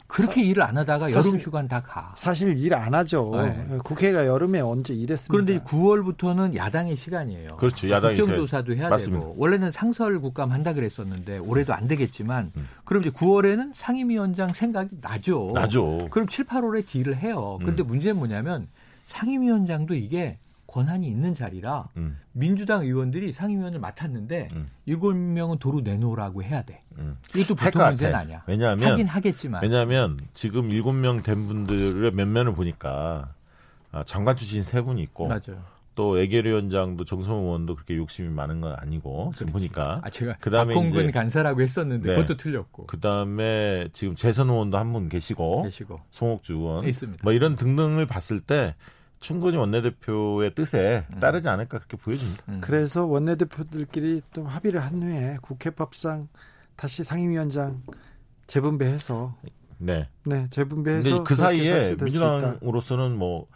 그렇게 일을 안 하다가 사실- 여름 휴관 다 가. 사실 일 안 하죠. 네. 국회가 여름에 언제 일했습니까? 그런데 9월부터는 야당의 시간이에요. 그렇죠. 야당이 국정조사도 해야 맞습니다. 되고 원래는 상설 국감 한다 그랬었는데 올해도 안 되겠지만 음. 그럼 이제 9월에는 상임위원장 생각이 나죠. 나죠. 그럼 7, 8월에 딜을 해요. 음. 근데 문제는 뭐냐면 상임위원장도 이게 권한이 있는 자리라 음, 민주당 의원들이 상임위원을 맡았는데 음. 일곱 명은 도로 내놓으라고 해야 돼. 음. 이것도 할 보통 것 문제는. 아니야. 왜냐하면 하긴 하겠지만. 왜냐하면 지금 일곱 명 된 분들의 면면을 보니까 아, 장관 출신 세 분이 있고 맞아요. 또 애결위원장도 정성호 의원도 그렇게 욕심이 많은 건 아니고 지금 보니까 아 제가 그다음에 박홍근 이제- 간사라고 했었는데 네. 그것도 틀렸고 그 다음에 지금 재선 의원도 한 분 계시고 계시고 송옥주 의원 있습니다. 뭐 이런 등등을 봤을 때 충분히 원내대표의 뜻에 음. 따르지 않을까 그렇게 보여집니다. 음. 그래서 원내대표들끼리 좀 합의를 한 후에 국회법상 다시 상임위원장 재분배해서 네. 네 재분배해서 그 사이에. 민주당으로서는 뭐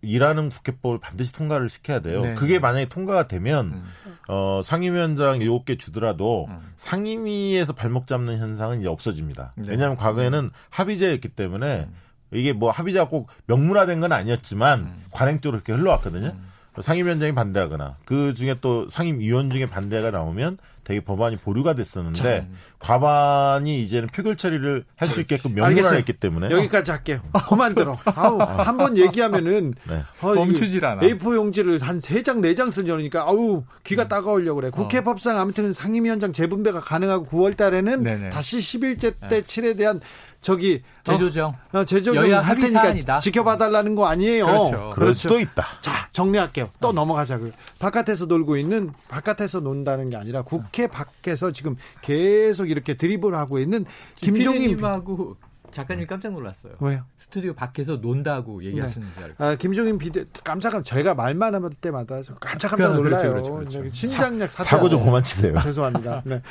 일하는 국회법을 반드시 통과를 시켜야 돼요. 네. 그게 만약에 통과가 되면 음. 어, 상임위원장 7개 주더라도 음. 상임위에서 발목 잡는 현상은 이제 없어집니다. 네. 왜냐하면 과거에는 합의제였기 때문에 음. 이게 뭐 합의제가 꼭 명문화된 건 아니었지만 음. 관행적으로 이렇게 흘러왔거든요. 상임위원장이 반대하거나 그 중에 또 상임위원 중에 반대가 나오면 되게 법안이 보류가 됐었는데 과반이 이제는 표결 처리를 할 수 있게끔 명문화했기 때문에 여기까지 할게요. 그만 들어. 아우 한 번 얘기하면은 네. 어, 멈추질 않아. A4 용지를 한 세 장 네 장 쓰려니까 아우 귀가 음. 따가우려고 그래. 국회 법상 아무튼 상임위원장 재분배가 가능하고 9월 달에는 네네. 다시 11제 때 7에 대한 저기 어, 재조정. 어, 재조정 여야 할 합의 테니까 사안이다. 지켜봐달라는 거 아니에요. 그렇죠. 그럴 수도 있다. 자 정리할게요. 또 넘어가자고요. 바깥에서 놀고 있는 바깥에서 논다는 게 아니라 국회 밖에서 지금 계속 이렇게 드리블하고 있는 김종인 김종인님하고 작가님 깜짝 놀랐어요. 왜요? 스튜디오 밖에서 논다고 얘기하시는 줄 알고. 아, 김종인 비대 깜짝 제가 말만 할 때마다 저 깜짝 깜짝 그렇죠, 놀라요. 그렇죠, 그렇죠. 저기 심장약 사자. 사고 좀 그만 치세요. 죄송합니다. 네.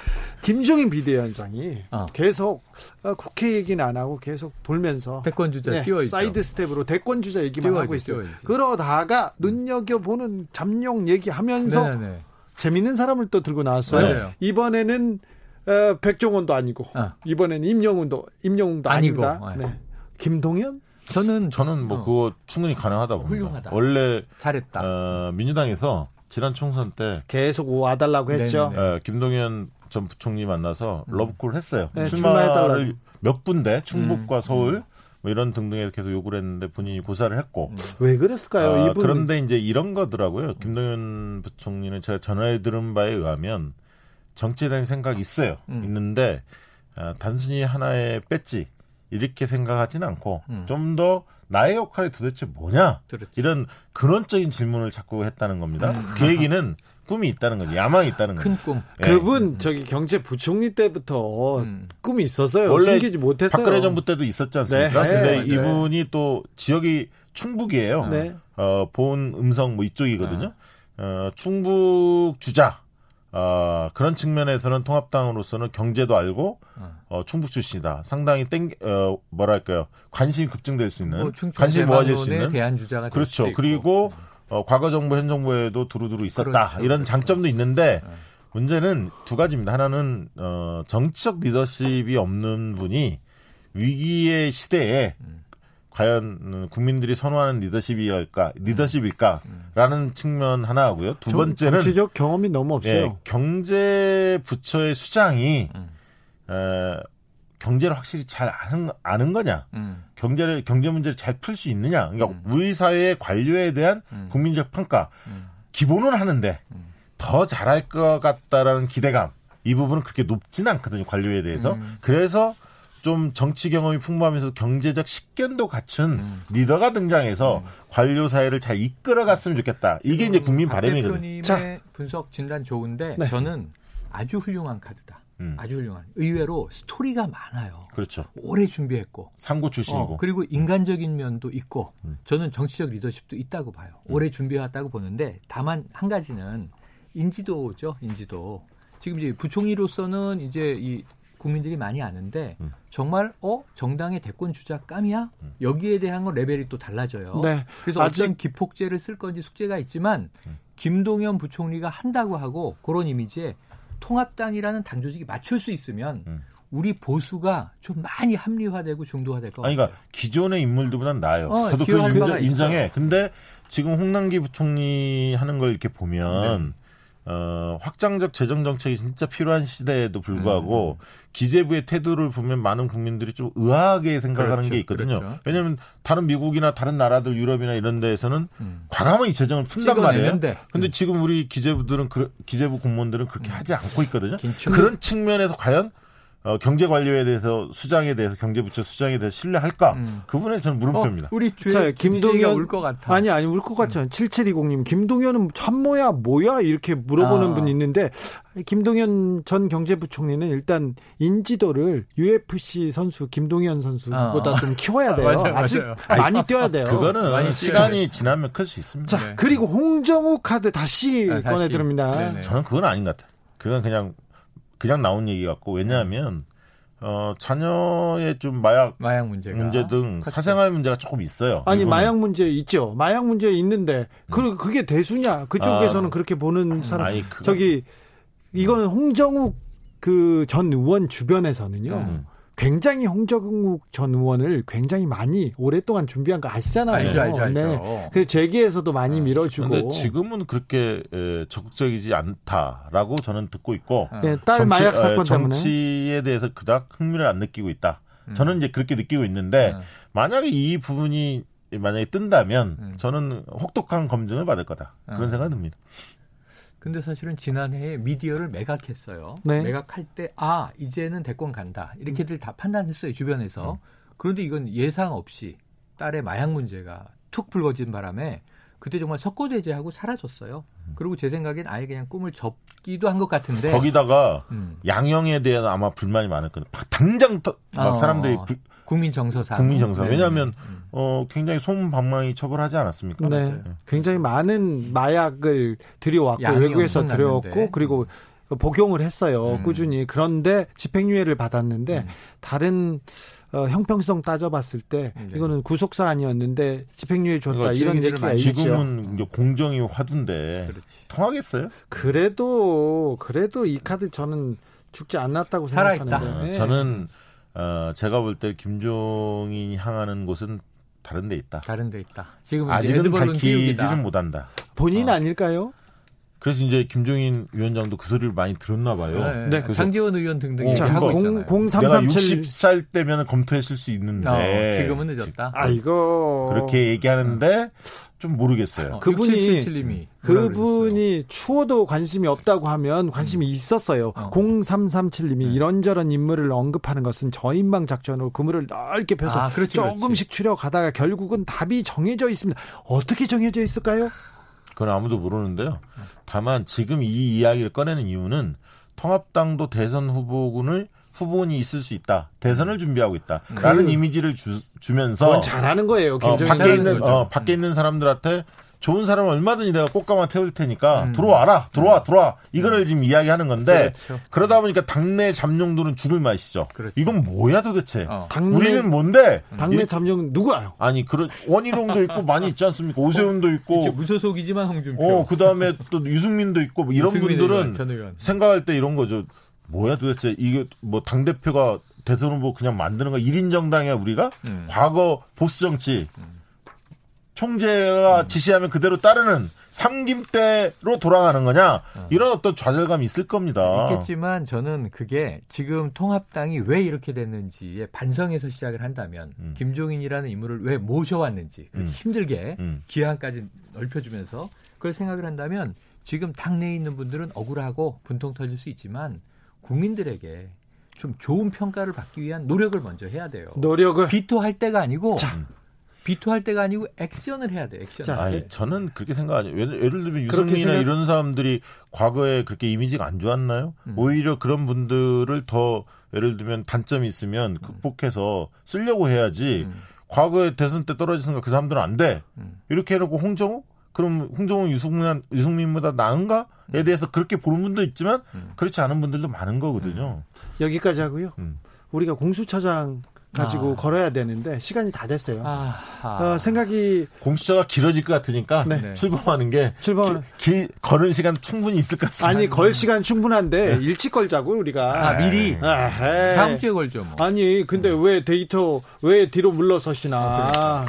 김종인 비대위원장이 어. 계속 어, 국회 얘기는 안 하고 계속 돌면서 대권 주자 네, 띄우고 있죠. 사이드 스텝으로 대권 주자 얘기만 띄워야지, 하고 있어요. 띄워야지. 그러다가 눈여겨 보는 잠룡 얘기하면서 네네. 재밌는 사람을 또 들고 나왔어요. 맞아요. 이번에는 어, 백종원도 아니고 어. 이번에는 임영웅도 임영웅도 아니고, 아닙니다. 네. 네. 김동연 저는 저는 뭐 어, 그거 충분히 가능하다고 봅니다. 훌륭하다. 원래 잘했다. 어, 민주당에서 지난 총선 때 계속 와달라고 했죠. 네네네. 어, 김동연 전 부총리 만나서 러브콜 했어요. 네, 출마를 출마해달라고. 몇 군데 충북과 음, 서울 뭐 이런 등등에 계속 요구를 했는데 본인이 고사를 했고 왜 그랬을까요? 아, 이분 그런데 이제 이런 거더라고요. 김동연 부총리는 제가 전화해 들은 바에 의하면 정치에 대한 생각이 있어요. 음. 있는데 아, 단순히 하나의 배지 이렇게 생각하지는 않고 음. 좀더 나의 역할이 도대체 뭐냐? 그렇죠. 이런 근원적인 질문을 자꾸 했다는 겁니다. 그 얘기는 꿈이 있다는 거죠. 야망이 있다는 거죠. 큰 꿈. 예. 그분 저기 경제 부총리 때부터 음. 꿈이 있었어요. 원래 숨기지 못했어요. 박근혜 정부 때도 있었지 않습니까? 네, 근데 네, 이분이 또 지역이 충북이에요. 네. 어, 본 음성 뭐 이쪽이거든요. 어, 충북 주자. 어, 그런 측면에서는 통합당으로서는 경제도 알고 어, 충북 출신이다. 상당히 땡 어, 뭐랄까요? 관심이 급증될 수 있는 뭐 관심이 모아질 수 있는 대한 주자가 될 그렇죠. 그리고 어, 과거 정부 현 정부에도 두루두루 있었다. 그렇죠. 이런 장점도 있는데 네. 문제는 두 가지입니다. 하나는 어, 정치적 리더십이 없는 분이 위기의 시대에 음. 과연 음, 국민들이 선호하는 리더십일까 리더십일까라는 측면 하나 하고요. 두 정- 번째는 정치적 경험이 너무 없어요. 예, 경제 부처의 수장이 음. 에, 경제를 확실히 잘 아는, 아는 거냐? 음. 경제를 경제 문제를 잘 풀 수 있느냐? 그러니까 음. 우리 사회의 관료에 대한 음. 국민적 평가 음. 기본은 하는데 음. 더 잘할 것 같다라는 기대감 이 부분은 그렇게 높지는 않거든요 관료에 대해서 음. 그래서 좀 정치 경험이 풍부하면서 경제적 식견도 갖춘 음. 리더가 등장해서 관료 사회를 잘 이끌어갔으면 좋겠다 이게 이제 국민 박 바람이거든요. 자. 분석 진단 좋은데 네. 저는 아주 훌륭한 카드다. 음. 아주 훌륭한. 의외로 스토리가 많아요. 그렇죠. 오래 준비했고. 상고 출신이고 어, 그리고 인간적인 면도 있고 음. 저는 정치적 리더십도 있다고 봐요. 오래 준비해왔다고 보는데 다만 한 가지는 인지도죠. 인지도. 지금 이제 부총리로서는 이제 이 국민들이 많이 아는데 음. 정말 어 정당의 대권 주자감이야 여기에 대한 건 레벨이 또 달라져요. 네. 그래서 아직- 어떤 기폭제를 쓸 건지 숙제가 있지만 음. 김동연 부총리가 한다고 하고 그런 이미지에 통합당이라는 당 조직이 맞출 수 있으면 음. 우리 보수가 좀 많이 합리화되고 중도화될 것 아니 같아요. 그러니까 기존의 인물들보단 나아요. 어, 저도 그 인정. 인정해. 근데 지금 홍남기 부총리 하는 걸 이렇게 보면 네. 어, 확장적 재정 정책이 진짜 필요한 시대에도 불구하고 음. 기재부의 태도를 보면 많은 국민들이 좀 의아하게 생각하는 그렇죠, 게 있거든요. 그렇죠. 왜냐하면 다른 미국이나 다른 나라들 유럽이나 이런 데에서는 음. 과감히 재정을 푼단 말이에요. 찍어내는데. 근데 지금 우리 기재부들은 그, 기재부 공무원들은 그렇게 하지 않고 있거든요. 긴축. 그런 측면에서 과연 어, 경제 관료에 대해서 수장에 대해서 경제부처 수장에 대해서 신뢰할까? 음. 그 부분에 저는 어, 물음표입니다. 우리 주에 자, 김동연 울것 같아. 아니 아니 울 것 같지 않아요. 7720님 김동연은 참모야 뭐야 이렇게 물어보는 아. 분이 있는데 김동연 전 경제부총리는 일단 인지도를 UFC 선수 김동연 선수보다 아. 좀 키워야 돼요. 맞아요, 아직 맞아요. 많이 뛰어야 돼요. 그거는 시간이 지나면 클 수 있습니다. 자 네. 그리고 홍정욱 카드 다시 아, 다시. 꺼내 드립니다. 네네. 저는 그건 아닌 것 같아요. 그건 그냥 그냥 나온 얘기 같고 왜냐하면 어, 자녀의 좀 마약 마약 문제가 문제 등 컸죠. 사생활 문제가 조금 있어요. 아니 이거는. 마약 문제 있죠. 마약 문제 있는데 그 그게 대수냐? 그쪽에서는 아. 그렇게 보는 사람 아니, 그건- 저기 이거는 홍정욱 그 전 의원 주변에서는요. 음. 굉장히 홍정욱 전 의원을 굉장히 많이 오랫동안 준비한 거 아시잖아요. 알죠, 알죠, 알죠. 네. 그래서 재계에서도 많이 밀어주고. 근데 지금은 그렇게 에, 적극적이지 않다라고 저는 듣고 있고 어. 네, 딸 정치, 마약 에, 사건 때문에. 정치에 대해서 그닥 흥미를 안 느끼고 있다. 저는 이제 그렇게 느끼고 있는데 음. 만약에 이 부분이 만약에 뜬다면 음. 저는 혹독한 검증을 받을 거다 그런 음. 생각이 듭니다. 근데 사실은 지난해에 미디어를 매각했어요. 네. 매각할 때, 아, 이제는 대권 간다. 이렇게들 다 판단했어요, 주변에서. 음. 그런데 이건 예상 없이 딸의 마약 문제가 툭 불거진 바람에 그때 정말 석고대죄하고 사라졌어요. 그리고 제 생각엔 아예 그냥 꿈을 접기도 한 것 같은데. 거기다가 음. 양형에 대한 아마 불만이 많을 거예요. 막 당장 더- 막 어, 사람들이 불- 국민 정서상. 국민 정서. 네. 왜냐하면 음. 어, 굉장히 소문방망이 처벌하지 않았습니까? 네. 굉장히 많은 마약을 들여왔고 외국에서 엄청 들여왔고. 그리고 복용을 했어요. 음. 꾸준히. 그런데 집행유예를 받았는데 음. 다른 어, 형평성 따져봤을 때 네. 이거는 구속 사안이었는데 집행유예 줬다 그러니까 이런 얘기가 많이 있죠. 지금은 이제 공정이 화두인데 그렇지. 통하겠어요? 그래도 그래도 이 카드 저는 죽지 않았다고 살아있다. 생각하는데. 어, 네. 저는 어, 제가 볼 때 김종인이 향하는 곳은 다른 데 있다. 다른 데 있다. 지금 아직은 띄우기다. 못한다. 본인 어. 아닐까요? 그래서 이제 김종인 위원장도 그 소리를 많이 들었나 봐요. 네, 네, 그래서- 장기원 의원 등등이 어, 얘기하고 그거 있잖아요. 공- 내가 0337 60살 때면 검토했을 수 있는데 어, 지금은 늦었다. 아이고 그렇게 얘기하는데 좀 모르겠어요. 어, 그분이- 6777님이 그분이 추워도 관심이 없다고 하면 관심이 있었어요. 어. 0337님이 네. 이런저런 인물을 언급하는 것은 저인방 작전으로 그물을 넓게 펴서 아, 그렇지, 조금씩 추려가다가 결국은 답이 정해져 있습니다. 어떻게 정해져 있을까요? 그건 아무도 모르는데요. 다만 지금 이 이야기를 꺼내는 이유는 통합당도 대선 후보군을 후보군이 있을 수 있다. 대선을 준비하고 있다. 라는 그- 이미지를 주, 주면서 그건 잘하는 거예요. 어, 밖에 있는. 어, 밖에 있는 사람들한테 좋은 사람은 얼마든지 내가 꽃가마 태울 테니까 음. 들어와라 들어와 들어와 이거를 지금 이야기하는 건데 그렇죠. 그러다 보니까 당내 잠룡들은 죽을 맛이죠. 그렇죠. 이건 뭐야 도대체? 어. 당내- 우리는 뭔데? 당내 이- 잠룡 누구예요? 아니 그런 원희룡도 있고 많이 있지 않습니까? 오세훈도 있고 무소속이지만 홍준표. 어, 그 다음에 또 유승민도 있고, 뭐 이런 분들은 의원. 생각할 때 이런 거죠. 뭐야 도대체, 이게 뭐 당 대표가 대선 후보 그냥 만드는 거 1인 정당이야, 우리가? 음. 과거 보수 정치. 총재가 음. 지시하면 그대로 따르는 삼김대로 돌아가는 거냐? 이런 어떤 좌절감이 있을 겁니다. 있겠지만 저는 그게 지금 통합당이 왜 이렇게 됐는지에 반성해서 시작을 한다면 음. 김종인이라는 인물을 왜 모셔왔는지 그렇게 음. 힘들게 음. 기한까지 넓혀주면서 그걸 생각을 한다면 지금 당내에 있는 분들은 억울하고 분통 터질 수 있지만 국민들에게 좀 좋은 평가를 받기 위한 노력을 먼저 해야 돼요. 노력을 비토할 때가 아니고 자. 비토할 때가 아니고 액션을 해야 돼. 액션. 자, 아니, 저는 그렇게 생각 안 해요. 예를, 예를 들면 유승민이나 생각- 이런 사람들이 과거에 그렇게 이미지가 안 좋았나요? 음. 오히려 그런 분들을 더 예를 들면 단점이 있으면 극복해서 쓰려고 해야지 음. 과거에 대선 때 떨어지는가 그 사람들은 안 돼. 음. 이렇게 해놓고 홍정욱? 그럼 홍정욱 유승민, 유승민보다 나은가?에 대해서 그렇게 보는 분도 있지만 음. 그렇지 않은 분들도 많은 거거든요. 여기까지 하고요. 음. 우리가 공수처장 가지고 아. 걸어야 되는데 시간이 다 됐어요. 아, 어, 생각이 공수처가 길어질 것 같으니까 네. 출범하는 게 출범 기, 걸은 시간 충분히 있을 것 같습니다. 아니 걸 시간 충분한데 일찍 걸자고 우리가. 아, 미리 에헤이. 다음 주에 걸죠. 뭐. 아니 근데 왜 데이터 왜 뒤로 물러서시나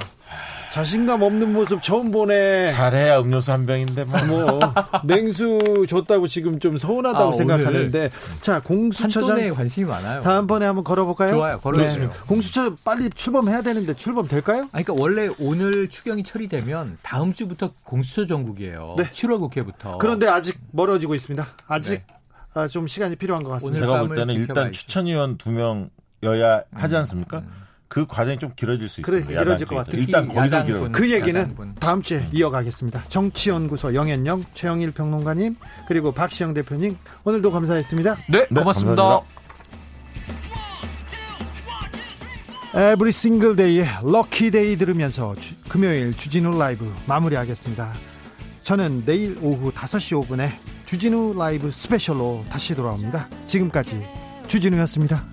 자신감 없는 모습 처음 보네 잘해야 음료수 한 병인데 뭐. 뭐 냉수 줬다고 지금 좀 서운하다고 아, 생각하는데 자 한돈에 공수처장 관심이 많아요. 다음번에 한번 걸어볼까요? 좋아요, 걸어주세요. 공수처 빨리 출범해야 되는데 출범 될까요? 아니, 그러니까 원래 오늘 추경이 처리되면 다음 주부터 공수처 정국이에요. 네. 7월 국회부터. 그런데 아직 멀어지고 있습니다. 아직 네. 아, 좀 시간이 필요한 것 같습니다. 오늘 제가 볼 밤을 때는 일단. 추천위원 두 명 여야 하지 않습니까? 그 과정이 좀 길어질 수 그래, 있습니다. 길어질 것. 같아요. 일단 거기서. 길어. 그 얘기는 야당분. 다음 주에 이어가겠습니다. 정치연구소 영앤영 최영일 평론가님 그리고 박시영 대표님 오늘도 감사했습니다. 네, 네, 고맙습니다. 감사합니다. Every Single Day의 Lucky Day 들으면서 주- 금요일 주진우 라이브 마무리하겠습니다. 저는 내일 오후 5시 5분에 주진우 라이브 스페셜로 다시 돌아옵니다. 지금까지 주진우였습니다.